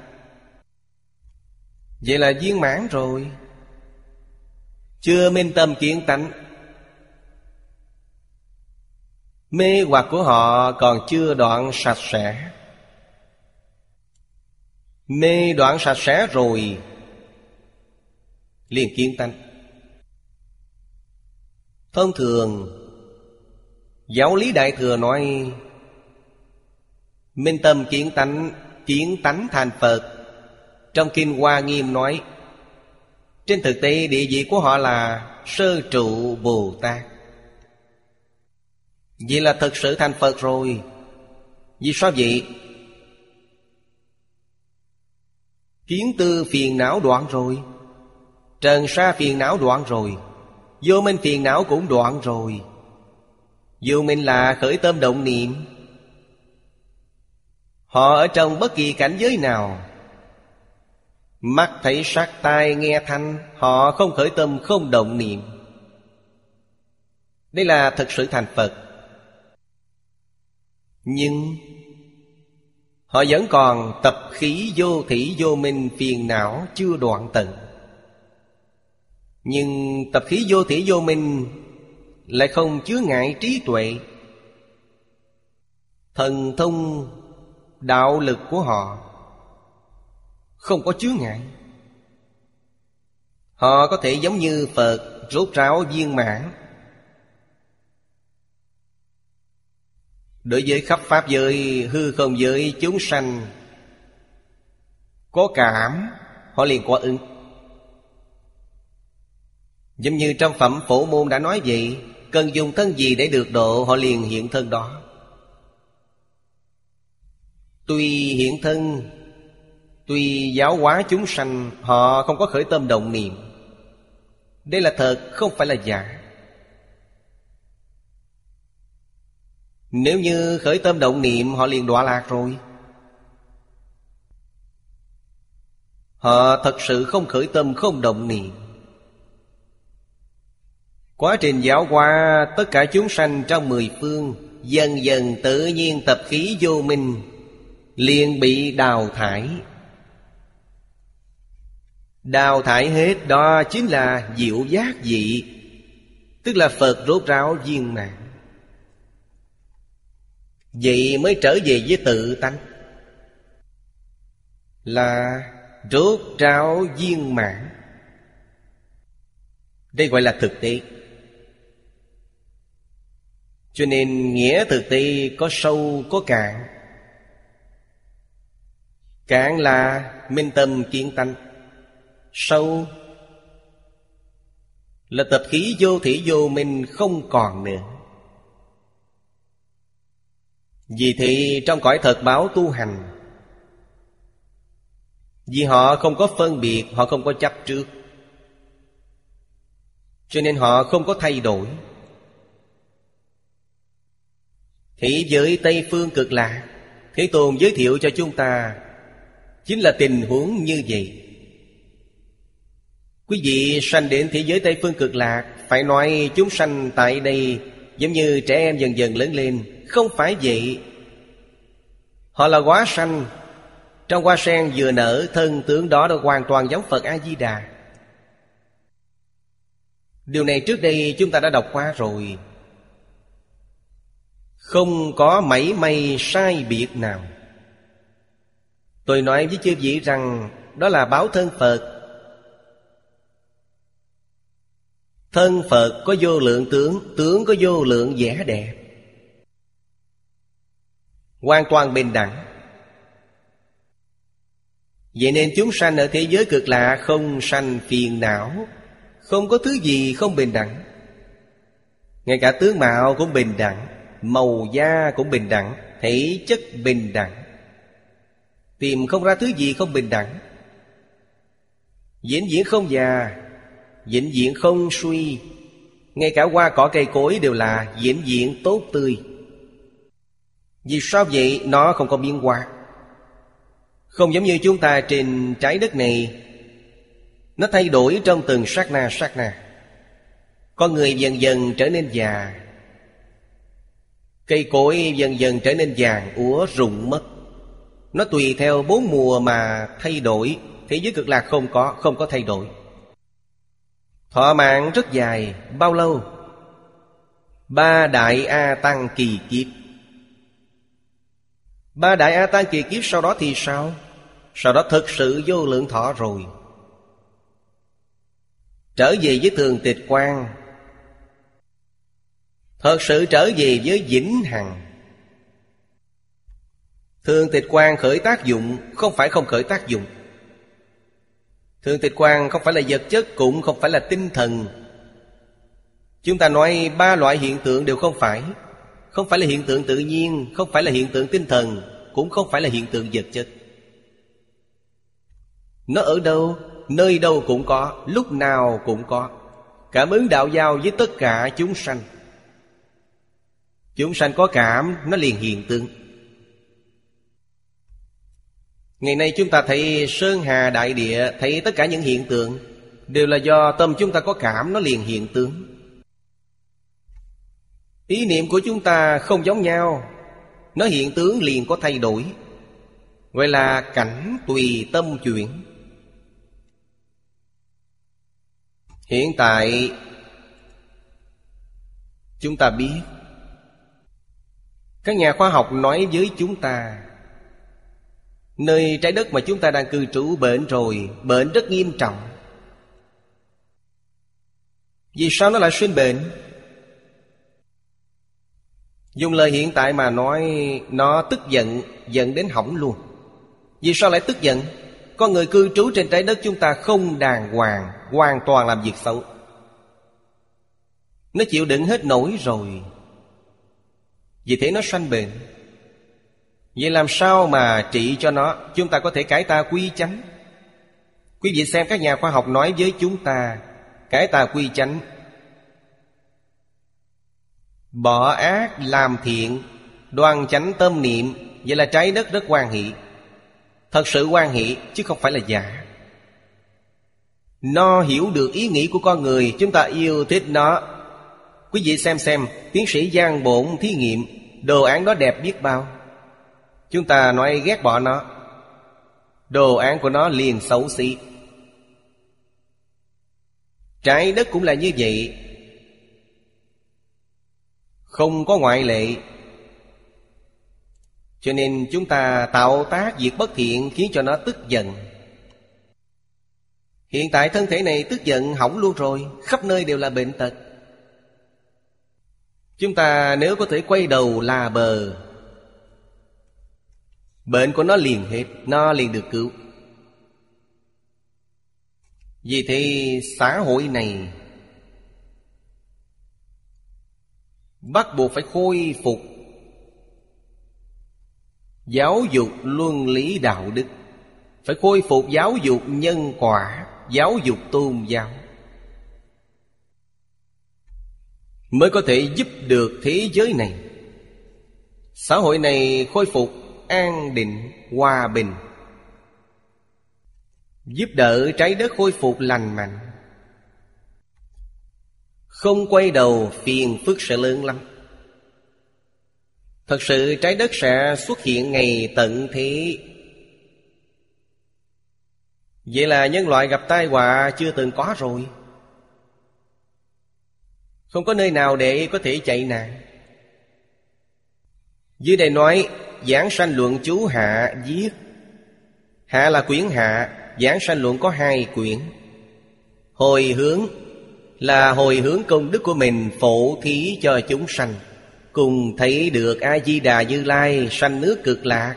Vậy là viên mãn rồi. Chưa minh tâm kiến tánh, Mê hoặc của họ còn chưa đoạn sạch sẽ. Mê đoạn sạch sẽ rồi, liền kiến tánh. Thông thường, Giáo lý Đại Thừa nói Minh tâm kiến tánh Kiến tánh thành Phật. Trong Kinh Hoa Nghiêm nói, Trên thực tế, địa vị của họ là Sơ trụ Bồ Tát. Vì là thật sự thành Phật rồi. Vì sao vậy? Kiến tư phiền não đoạn rồi. Trần sa phiền não đoạn rồi. Vô minh phiền não cũng đoạn rồi. Vô minh là khởi tâm động niệm. Họ ở trong bất kỳ cảnh giới nào. Mắt thấy sắc tai nghe thanh, Họ không khởi tâm, không động niệm. Đây là thật sự thành Phật. Nhưng Họ vẫn còn tập khí vô thủy vô minh phiền não chưa đoạn tận. Nhưng tập khí vô thủy vô minh Lại không chứa ngại trí tuệ. Thần thông đạo lực của họ. Không có chướng ngại. Họ có thể giống như phật rốt ráo viên mãn. Đối với khắp pháp giới, hư không giới, chúng sanh, có cảm, họ liền có ứng. Giống như trong phẩm phổ môn đã nói vậy, cần dùng thân gì để được độ, họ liền hiện thân đó. Tuy hiện thân, Tuy giáo hóa chúng sanh, Họ không có khởi tâm động niệm. Đây là thật, không phải là giả. Nếu như khởi tâm động niệm, Họ liền đọa lạc rồi. Họ thật sự không khởi tâm, không động niệm. Quá trình giáo hóa tất cả chúng sanh trong mười phương, Dần dần tự nhiên tập khí vô minh liền bị đào thải. Đào thải hết đó chính là diệu giác dị, Tức là Phật rốt ráo viên mạng Vậy mới trở về với tự tánh. Là rốt ráo viên mãn. Đây gọi là thực tế. Cho nên nghĩa thực tế có sâu có cạn. Cạn là minh tâm kiến tánh. Sâu Là tập khí vô thủy vô minh không còn nữa. Vì thì trong cõi thật báo tu hành, Vì họ không có phân biệt, Họ không có chấp trước. Cho nên họ không có thay đổi. Thế giới Tây Phương cực lạ Thế Tôn giới thiệu cho chúng ta Chính là tình huống như vậy. Quý vị sanh đến thế giới Tây Phương cực lạc, Phải nói chúng sanh tại đây Giống như trẻ em dần dần lớn lên. Không phải vậy. Họ là quá sanh. Trong hoa sen vừa nở, Thân tướng đó đã hoàn toàn giống Phật A-di-đà. Điều này trước đây chúng ta đã đọc qua rồi. Không có mảy may sai biệt nào. Tôi nói với chư vị rằng, Đó là báo thân Phật. Thân Phật có vô lượng tướng Tướng có vô lượng vẻ đẹp. Hoàn toàn bình đẳng. Vậy nên chúng sanh ở thế giới cực lạ Không sanh phiền não, Không có thứ gì không bình đẳng. Ngay cả tướng mạo cũng bình đẳng, Màu da cũng bình đẳng, Thể chất bình đẳng. Tìm không ra thứ gì không bình đẳng. Diễn diễn không già Diễn diễn không suy. Ngay cả hoa cỏ cây cối đều là diễn diễn tốt tươi. Vì sao vậy? Nó không có biến hóa. Không giống như chúng ta trên trái đất này. Nó thay đổi trong từng sát na sát na. Con người dần dần trở nên già. Cây cối dần dần trở nên vàng, úa, rụng mất. Nó tùy theo bốn mùa mà thay đổi. Thế giới cực lạc không có, không có thay đổi. Thọ mạng rất dài. Bao lâu? Ba đại A Tăng kỳ kiếp. Ba đại A Tăng kỳ kiếp sau đó thì sao? Sau đó thực sự vô lượng thọ rồi. Trở về với thường tịch quan. Thật sự trở về với vĩnh hằng. Thường tịch quan khởi tác dụng Không phải không khởi tác dụng. Thường tịch quan không phải là vật chất, Cũng không phải là tinh thần. Chúng ta nói ba loại hiện tượng đều không phải. Không phải là hiện tượng tự nhiên, Không phải là hiện tượng tinh thần, Cũng không phải là hiện tượng vật chất. Nó ở đâu, Nơi đâu cũng có, Lúc nào cũng có. Cảm ứng đạo giao với tất cả chúng sanh. Chúng sanh có cảm, Nó liền hiện tượng. Ngày nay chúng ta thấy Sơn Hà Đại Địa, Thấy tất cả những hiện tượng, Đều là do tâm chúng ta có cảm, Nó liền hiện tướng. Ý niệm của chúng ta không giống nhau, Nó hiện tướng liền có thay đổi. Gọi là cảnh tùy tâm chuyển. Hiện tại, Chúng ta biết, Các nhà khoa học nói với chúng ta Nơi trái đất mà chúng ta đang cư trú bệnh rồi Bệnh rất nghiêm trọng. Vì sao nó lại sinh bệnh? Dùng lời hiện tại mà nói, Nó tức giận Giận đến hỏng luôn. Vì sao lại tức giận? Con người cư trú trên trái đất chúng ta không đàng hoàng, Hoàn toàn làm việc xấu. Nó chịu đựng hết nổi rồi. Vì thế nó sanh bệnh. Vậy làm sao mà trị cho nó? Chúng ta có thể cải tà quy chánh. Quý vị xem các nhà khoa học nói với chúng ta, Cải tà quy chánh. Bỏ ác làm thiện Đoàn chánh tâm niệm, Vậy là trái đất rất quan hỷ. Thật sự quan hỷ, chứ không phải là giả. Nó hiểu được ý nghĩ của con người, Chúng ta yêu thích nó. Quý vị xem xem, Tiến sĩ Giang Bổn thí nghiệm, Đồ án đó đẹp biết bao. Chúng ta nói ghét bỏ nó. Đồ án của nó liền xấu xí. Trái đất cũng là như vậy. Không có ngoại lệ. Cho nên chúng ta tạo tác việc bất thiện Khiến cho nó tức giận. Hiện tại thân thể này tức giận hỏng luôn rồi, Khắp nơi đều là bệnh tật. Chúng ta nếu có thể quay đầu là bờ Bệnh của nó liền hết, Nó liền được cứu. Vì thế, xã hội này Bắt buộc phải khôi phục Giáo dục luân lý đạo đức. Phải khôi phục giáo dục nhân quả, Giáo dục tôn giáo. Mới có thể giúp được thế giới này. Xã hội này khôi phục an định, hòa bình. Giúp đỡ trái đất khôi phục lành mạnh. Không quay đầu phiền phức sẽ lớn lắm. Thật sự trái đất sẽ xuất hiện ngày tận thế. Vậy là nhân loại gặp tai họa chưa từng có rồi. Không có nơi nào để có thể chạy nạn. Dưới đây nói Giảng sanh luận chú Hạ viết. Hạ là quyển Hạ, Giảng sanh luận có hai quyển. Hồi hướng Là hồi hướng công đức của mình Phổ thí cho chúng sanh. Cùng thấy được A-di-đà Như Lai Sanh nước cực lạc.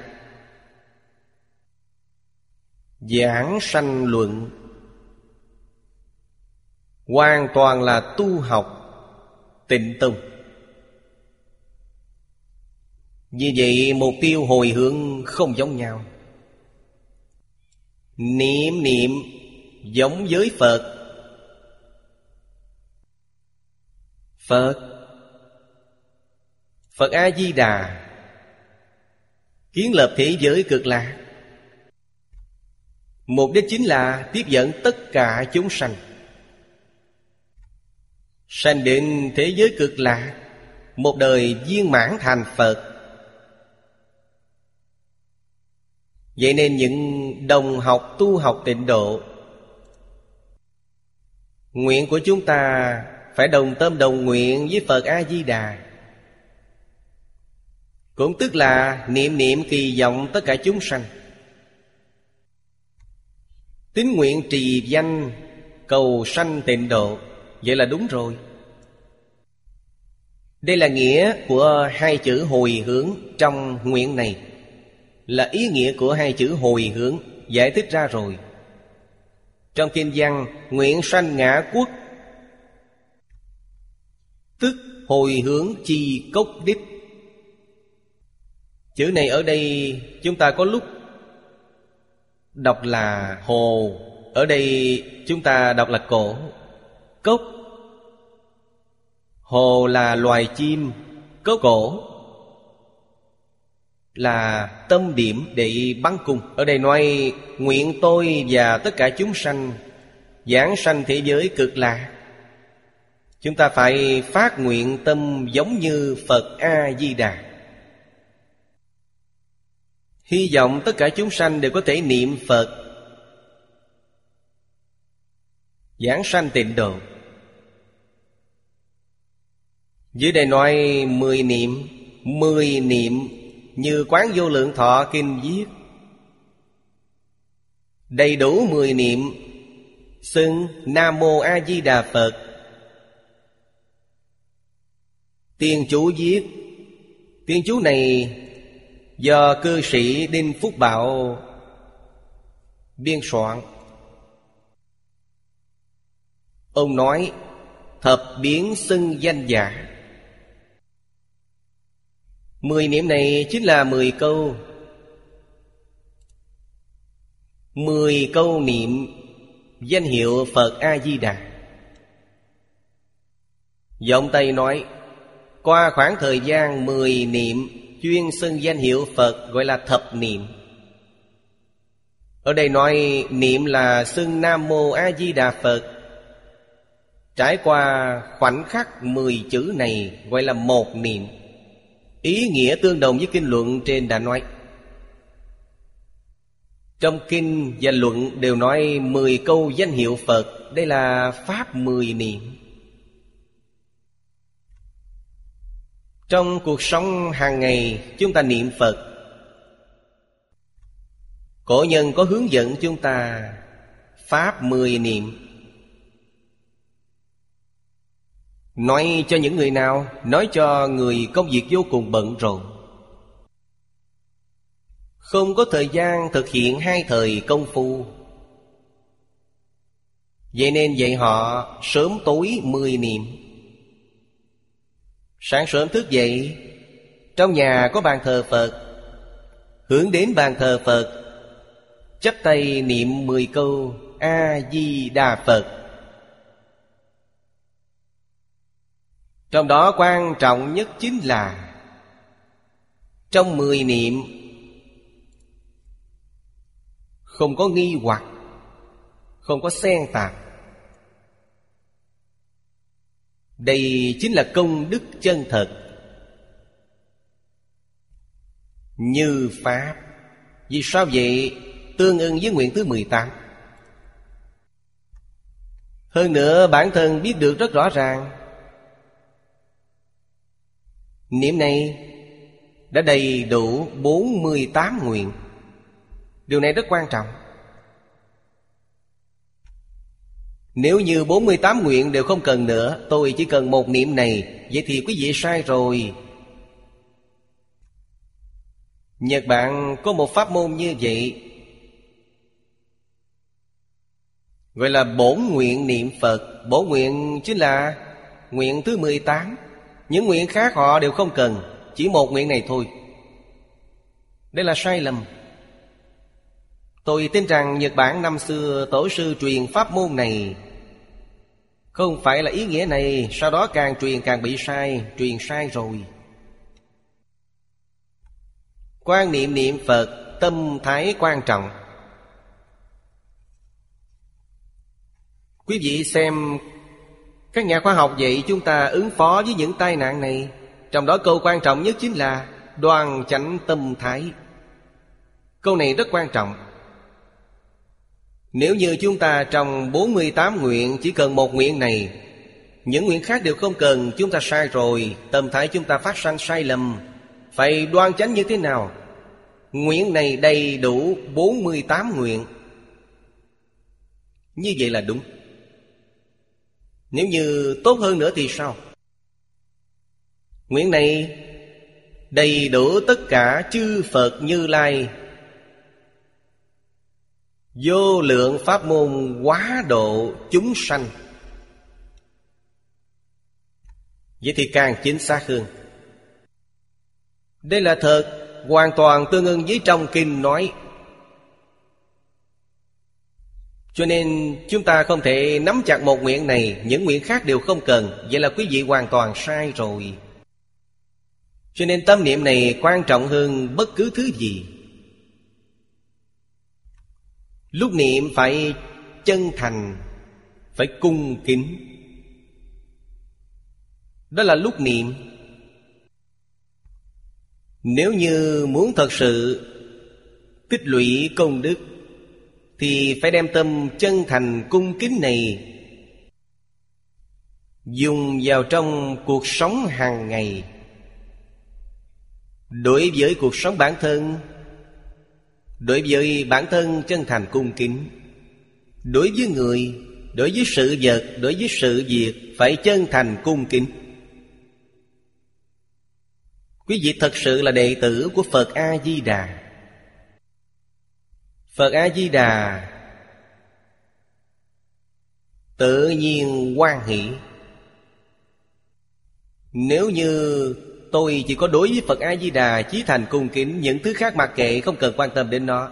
Giảng sanh luận. Hoàn toàn là tu học, Tịnh tông. Như vậy mục tiêu hồi hướng không giống nhau. Niệm niệm giống với Phật. Phật. Phật A-di-đà. Kiến lập thế giới cực lạc. Mục đích chính là tiếp dẫn tất cả chúng sanh. Sanh đến thế giới cực lạc, Một đời viên mãn thành Phật. Vậy nên những đồng học tu học tịnh độ, Nguyện của chúng ta phải đồng tâm đồng nguyện với Phật A-di-đà. Cũng tức là niệm niệm kỳ vọng tất cả chúng sanh. Tín nguyện trì danh cầu sanh tịnh độ. Vậy là đúng rồi. Đây là nghĩa của hai chữ hồi hướng trong nguyện này. Là ý nghĩa của hai chữ hồi hướng, Giải thích ra rồi. Trong kinh văn Nguyện sanh ngã quốc. Tức hồi hướng chi cốc đích. Chữ này ở đây chúng ta có lúc Đọc là hồ, Ở đây chúng ta đọc là cổ. Cốc. Hồ là loài chim Cốc cổ. Là tâm điểm để bắn cung Ở đây nói, Nguyện tôi và tất cả chúng sanh Giảng sanh thế giới cực lạc. Chúng ta phải phát nguyện tâm giống như Phật A-di-đà. Hy vọng tất cả chúng sanh đều có thể niệm Phật. Giảng sanh tịnh độ. Dưới đây nói mười niệm Mười niệm như quán vô lượng thọ kinh viết. Đầy đủ mười niệm, Xưng Nam Mô A Di Đà Phật. Tiên chú viết, Tiên chú này, Do cư sĩ Đinh Phúc Bảo Biên soạn. Ông nói, Thập biến xưng danh giả. Mười niệm này chính là mười câu. Mười câu niệm Danh hiệu Phật A-di-đà. Giọng Tây nói, Qua khoảng thời gian mười niệm, chuyên xưng danh hiệu Phật gọi là thập niệm. Ở đây nói, niệm là xưng Nam Mô A Di Đà Phật. Trải qua khoảnh khắc mười chữ này gọi là một niệm. Ý nghĩa tương đồng với kinh luận trên đã nói. Trong kinh và luận đều nói mười câu danh hiệu Phật. Đây là Pháp mười niệm. Trong cuộc sống hàng ngày, chúng ta niệm Phật. Cổ nhân có hướng dẫn chúng ta Pháp mười niệm. Nói cho những người nào, Nói cho người công việc vô cùng bận rộn. Không có thời gian thực hiện hai thời công phu. Vậy nên dạy họ sớm tối mười niệm. Sáng sớm thức dậy, Trong nhà có bàn thờ Phật. Hướng đến bàn thờ Phật, chấp tay niệm mười câu A-di-đà Phật. Trong đó quan trọng nhất chính là Trong mười niệm Không có nghi hoặc, Không có xen tạp. Đây chính là công đức chân thật Như Pháp. Vì sao vậy? Tương ưng với nguyện thứ 18 Hơn nữa bản thân biết được rất rõ ràng Niệm này đã đầy đủ 48 nguyện. Điều này rất quan trọng. Nếu như 48 nguyện đều không cần nữa, Tôi chỉ cần một niệm này, Vậy thì quý vị sai rồi. Nhật Bản có một pháp môn như vậy. Gọi là bổn nguyện niệm Phật. Bổn nguyện chính là nguyện thứ 18 những nguyện khác họ đều không cần, Chỉ một nguyện này thôi. Đây là sai lầm. Tôi tin rằng Nhật Bản năm xưa tổ sư truyền pháp môn này Không phải là ý nghĩa này, Sau đó càng truyền càng bị sai, Truyền sai rồi. Quan niệm niệm Phật, Tâm thái quan trọng. Quý vị xem các nhà khoa học vậy chúng ta ứng phó với những tai nạn này. Trong đó câu quan trọng nhất chính là Đoàn chánh tâm thái. Câu này rất quan trọng. Nếu như chúng ta trong 48 nguyện Chỉ cần một nguyện này, Những nguyện khác đều không cần, Chúng ta sai rồi, Tâm thái chúng ta phát sanh sai lầm. Phải đoan chánh như thế nào? Nguyện này đầy đủ 48 nguyện. Như vậy là đúng nếu như tốt hơn nữa thì sao? Nguyện này Đầy đủ tất cả chư Phật Như Lai. Vô lượng pháp môn quá độ chúng sanh. Vậy thì càng chính xác hơn. Đây là thật, Hoàn toàn tương ưng với trong kinh nói Cho nên chúng ta không thể nắm chặt một nguyện này, Những nguyện khác đều không cần. Vậy là quý vị hoàn toàn sai rồi. Cho nên tâm niệm này quan trọng hơn bất cứ thứ gì. Lúc niệm phải chân thành, Phải cung kính. Đó là lúc niệm. Nếu như muốn thật sự Tích lũy công đức thì phải đem tâm chân thành cung kính này dùng vào trong cuộc sống hàng ngày. Đối với cuộc sống bản thân, đối với bản thân chân thành cung kính, đối với người, đối với sự vật, đối với sự việc phải chân thành cung kính. Quý vị thật sự là đệ tử của phật a di đà. Phật A-di-đà. Tự nhiên quan hỷ. Nếu như tôi chỉ có đối với Phật A-di-đà Chí thành cung kính, Những thứ khác mặc kệ, không cần quan tâm đến nó.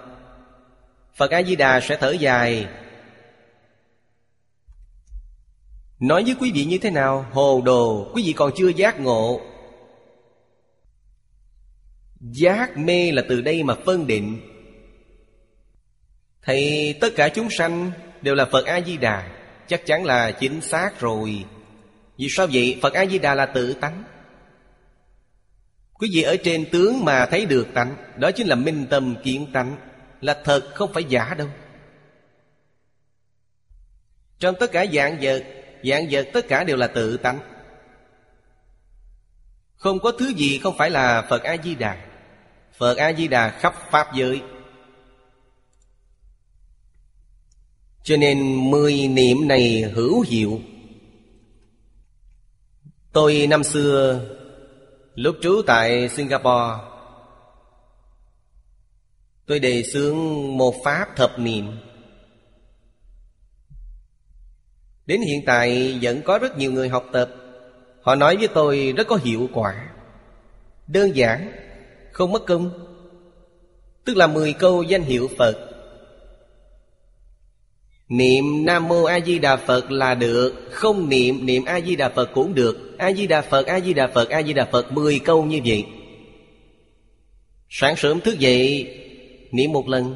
Phật A-di-đà sẽ thở dài. Nói với quý vị như thế nào? Hồ đồ, Quý vị còn chưa giác ngộ. Giác mê là từ đây mà phân định. Thì tất cả chúng sanh đều là Phật A-di-đà, Chắc chắn là chính xác rồi. Vì sao vậy? Phật A-di-đà là tự tánh. Quý vị ở trên tướng mà thấy được tánh, Đó chính là minh tâm kiến tánh, Là thật không phải giả đâu. Trong tất cả dạng vật Dạng vật tất cả đều là tự tánh. Không có thứ gì không phải là Phật A-di-đà. Phật A-di-đà khắp Pháp giới. Cho nên mười niệm này hữu hiệu. Tôi năm xưa, Lúc trú tại Singapore, Tôi đề xướng một pháp thập niệm. Đến hiện tại vẫn có rất nhiều người học tập. Họ nói với tôi rất có hiệu quả. Đơn giản, Không mất công. Tức là 10 câu danh hiệu Phật. Niệm Nam Mô A Di Đà Phật là được. Không niệm niệm A Di Đà Phật cũng được. A Di Đà Phật, A Di Đà Phật, A Di Đà Phật 10 câu như vậy. Sáng sớm thức dậy, Niệm một lần.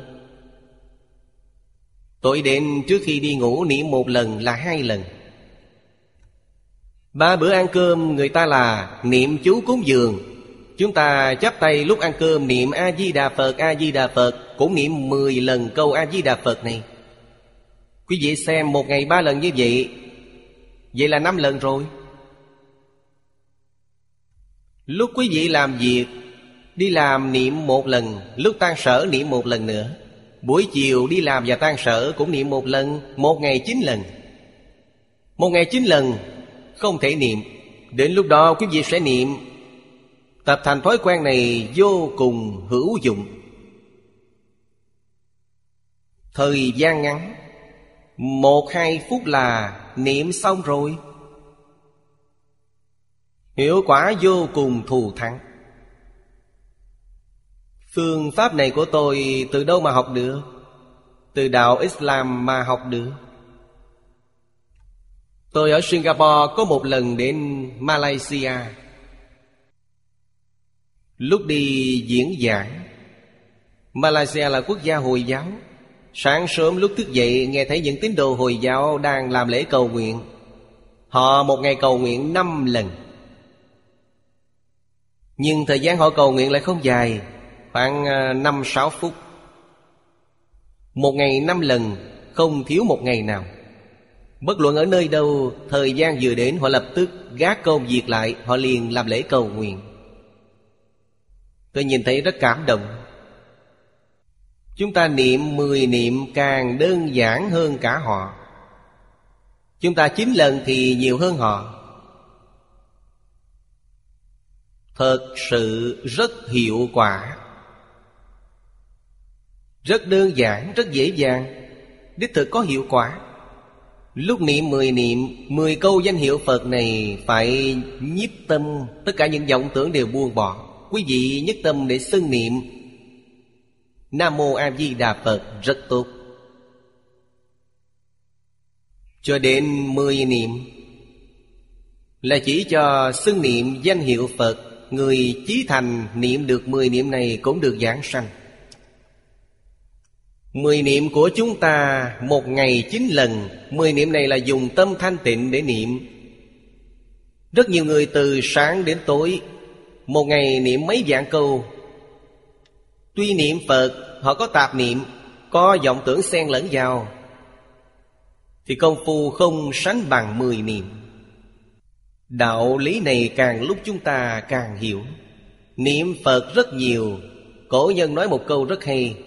Tối đêm trước khi đi ngủ, niệm một lần là hai lần. Ba bữa ăn cơm, người ta là niệm chú cúng dường. Chúng ta chắp tay lúc ăn cơm niệm A-di-đà Phật A-di-đà Phật, Cũng niệm 10 lần câu A-di-đà Phật này. Quý vị xem một ngày ba lần như vậy Vậy là năm lần rồi. Lúc quý vị làm việc, Đi làm niệm một lần, Lúc tan sở niệm một lần nữa. Buổi chiều đi làm và tan sở cũng niệm một lần, Một ngày chín lần. Một ngày chín lần, Không thể niệm. Đến lúc đó quý vị sẽ niệm. Tập thành thói quen này vô cùng hữu dụng. Thời gian ngắn một hai phút là niệm xong rồi. Hiệu quả vô cùng thù thắng. Phương pháp này của tôi từ đâu mà học được? Từ đạo Islam mà học được. Tôi ở Singapore có một lần đến Malaysia. Lúc đi diễn giảng Malaysia là quốc gia Hồi giáo. Sáng sớm lúc thức dậy nghe thấy những tín đồ Hồi giáo đang làm lễ cầu nguyện. Họ một ngày cầu nguyện năm lần. Nhưng thời gian họ cầu nguyện lại không dài Khoảng à, năm sáu phút. Một ngày năm lần Không thiếu một ngày nào. Bất luận ở nơi đâu Thời gian vừa đến họ lập tức gác công việc lại Họ liền làm lễ cầu nguyện. Tôi nhìn thấy rất cảm động. Chúng ta niệm mười niệm càng đơn giản hơn cả họ. Chúng ta chín lần thì nhiều hơn họ. Thật sự rất hiệu quả. Rất đơn giản, rất dễ dàng. Đích thực có hiệu quả. Lúc niệm mười niệm Mười câu danh hiệu Phật này Phải nhiếp tâm. Tất cả những vọng tưởng đều buông bỏ. Quý vị nhất tâm để xưng niệm Nam Mô A Di Đà Phật, rất tốt. Cho đến mười niệm, Là chỉ cho xưng niệm danh hiệu Phật, Người chí thành niệm được mười niệm này cũng được giảng sanh. Mười niệm của chúng ta một ngày chín lần, Mười niệm này là dùng tâm thanh tịnh để niệm. Rất nhiều người từ sáng đến tối, Một ngày niệm mấy vạn câu Tuy niệm Phật, họ có tạp niệm, Có vọng tưởng xen lẫn vào, Thì công phu không sánh bằng mười niệm. Đạo lý này càng lúc chúng ta càng hiểu. Niệm Phật rất nhiều, Cổ nhân nói một câu rất hay.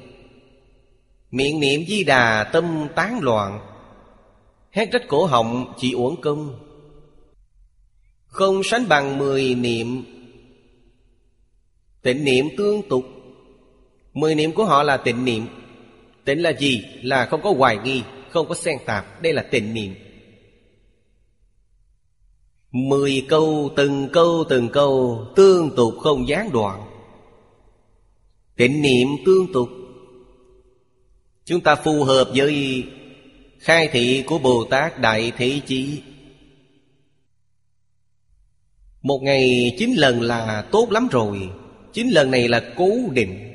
Miệng niệm di đà, tâm tán loạn, Hét trách cổ họng, chỉ uổng công. Không sánh bằng mười niệm. Tịnh niệm tương tục Mười niệm của họ là tịnh niệm. Tịnh là gì? Là không có hoài nghi, Không có xen tạp. Đây là tịnh niệm. Mười câu, từng câu từng câu, Tương tục không gián đoạn. Tịnh niệm tương tục. Chúng ta phù hợp với Khai thị của Bồ Tát Đại Thế Chí. Một ngày chín lần là tốt lắm rồi. Chín lần này là cố định.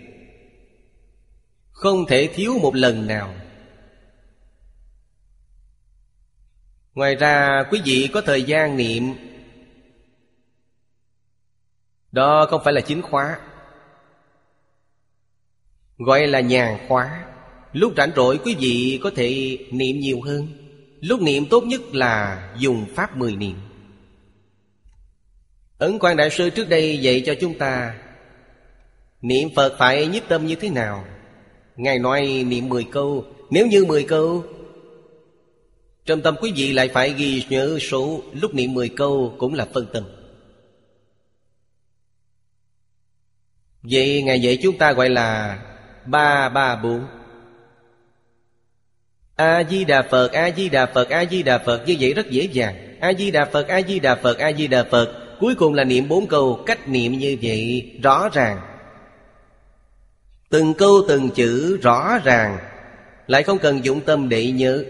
Không thể thiếu một lần nào. Ngoài ra, quý vị có thời gian niệm. Đó không phải là chính khóa. Gọi là nhàn khóa. Lúc rảnh rỗi, quý vị có thể niệm nhiều hơn. Lúc niệm tốt nhất là dùng Pháp mười niệm. Ấn quan Đại Sư trước đây dạy cho chúng ta, Niệm Phật phải nhiếp tâm như thế nào? Ngài nói niệm mười câu. Nếu như mười câu Trong tâm quý vị lại phải ghi nhớ số Lúc niệm mười câu cũng là phân tâm. Vậy Ngài dạy chúng ta gọi là Ba ba bốn. A-di-đà Phật, A-di-đà Phật, A-di-đà Phật Như vậy rất dễ dàng. A-di-đà Phật, A-di-đà Phật, A-di-đà Phật Cuối cùng là niệm bốn câu. Cách niệm như vậy rõ ràng. Từng câu từng chữ rõ ràng, Lại không cần dụng tâm để nhớ.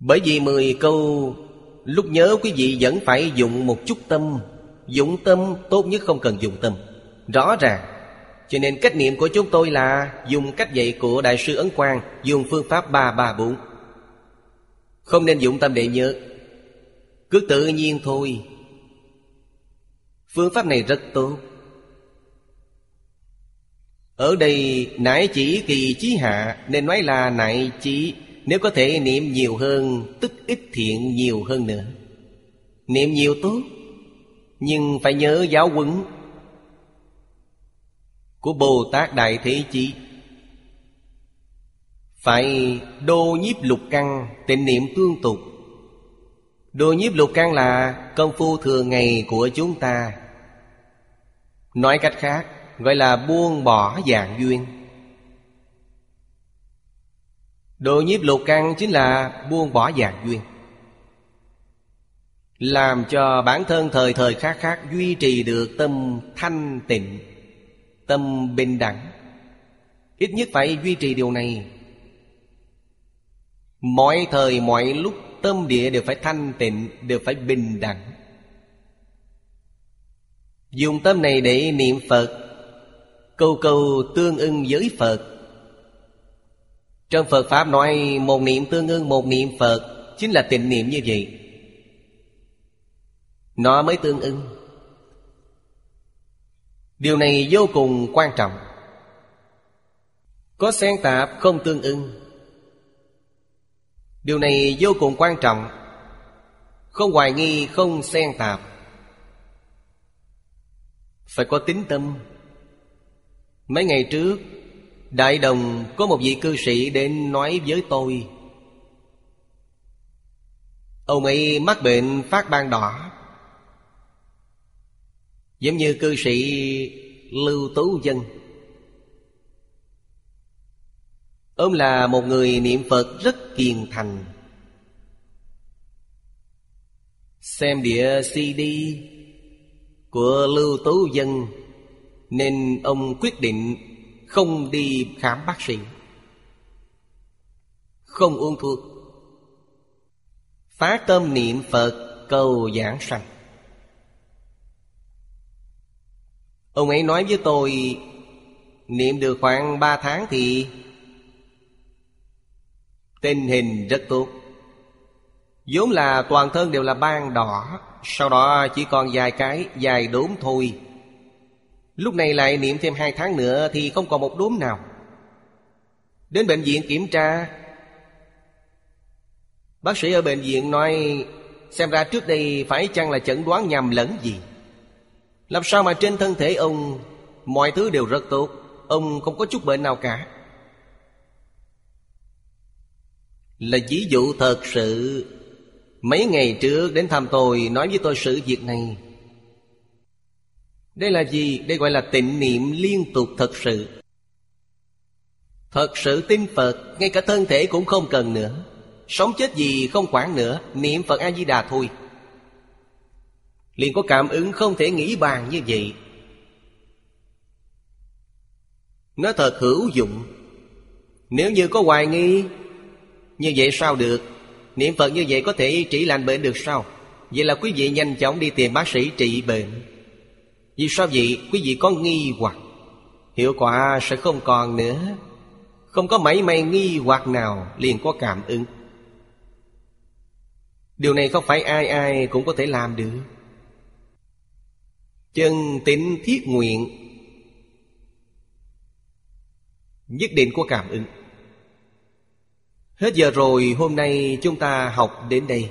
Bởi vì mười câu, Lúc nhớ quý vị vẫn phải dùng một chút tâm. Dụng tâm tốt nhất không cần dụng tâm. Rõ ràng. Cho nên cách niệm của chúng tôi là Dùng cách dạy của Đại sư Ấn Quang, Dùng phương pháp ba ba bốn. Không nên dụng tâm để nhớ. Cứ tự nhiên thôi. Phương pháp này rất tốt. Ở đây nại chỉ kỳ chí hạ, Nên nói là nại chỉ. Nếu có thể niệm nhiều hơn, Tức ít thiện nhiều hơn nữa. Niệm nhiều tốt, Nhưng phải nhớ giáo huấn Của Bồ Tát Đại Thế Chí. Phải đô nhiếp lục căn, Tịnh niệm tương tục. Đô nhiếp lục căn là công phu thường ngày của chúng ta. Nói cách khác Gọi là buông bỏ dạng duyên. Độ nhiếp lục căn chính là buông bỏ dạng duyên. Làm cho bản thân thời thời khác khác Duy trì được tâm thanh tịnh, Tâm bình đẳng. Ít nhất phải duy trì điều này. Mọi thời mọi lúc tâm địa đều phải thanh tịnh, Đều phải bình đẳng. Dùng tâm này để niệm Phật Câu câu tương ưng với Phật. Trong Phật Pháp nói Một niệm tương ưng một niệm Phật Chính là tình niệm như vậy. Nó mới tương ưng. Điều này vô cùng quan trọng. Có xen tạp không tương ưng. Điều này vô cùng quan trọng. Không hoài nghi, không xen tạp. Phải có tính tâm. Mấy ngày trước, Đại đồng có một vị cư sĩ đến nói với tôi. Ông ấy mắc bệnh phát ban đỏ. Giống như cư sĩ Lưu Tú Dân. Ông là một người niệm Phật rất kiền thành. Xem địa CD của Lưu Tú Dân. Nên ông quyết định không đi khám bác sĩ. Không uống thuốc. Phá tâm niệm Phật, cầu giảng sanh. Ông ấy nói với tôi, Niệm được khoảng ba tháng thì Tình hình rất tốt. Vốn là toàn thân đều là ban đỏ, Sau đó chỉ còn vài cái dài đốm thôi Lúc này lại niệm thêm hai tháng nữa Thì không còn một đốm nào. Đến bệnh viện kiểm tra, Bác sĩ ở bệnh viện nói, Xem ra trước đây phải chăng là chẩn đoán nhầm lẫn gì? Làm sao mà trên thân thể ông Mọi thứ đều rất tốt, Ông không có chút bệnh nào cả? Là ví dụ thật sự, Mấy ngày trước đến thăm tôi Nói với tôi sự việc này đây là gì? Đây gọi là tịnh niệm liên tục thật sự. Thật sự tin Phật, Ngay cả thân thể cũng không cần nữa. Sống chết gì không quản nữa, Niệm Phật A-di-đà thôi. Liền có cảm ứng không thể nghĩ bàn như vậy. Nó thật hữu dụng. Nếu như có hoài nghi, như vậy sao được? Niệm Phật như vậy có thể trị lành bệnh được sao? Vậy là quý vị nhanh chóng đi tìm bác sĩ trị bệnh. Vì sao vậy? Quý vị có nghi hoặc. Hiệu quả sẽ không còn nữa. Không có mảy may nghi hoặc nào liền có cảm ứng. Điều này không phải ai ai cũng có thể làm được. Chân tín thiết nguyện. Nhất định có cảm ứng. Hết giờ rồi, hôm nay chúng ta học đến đây.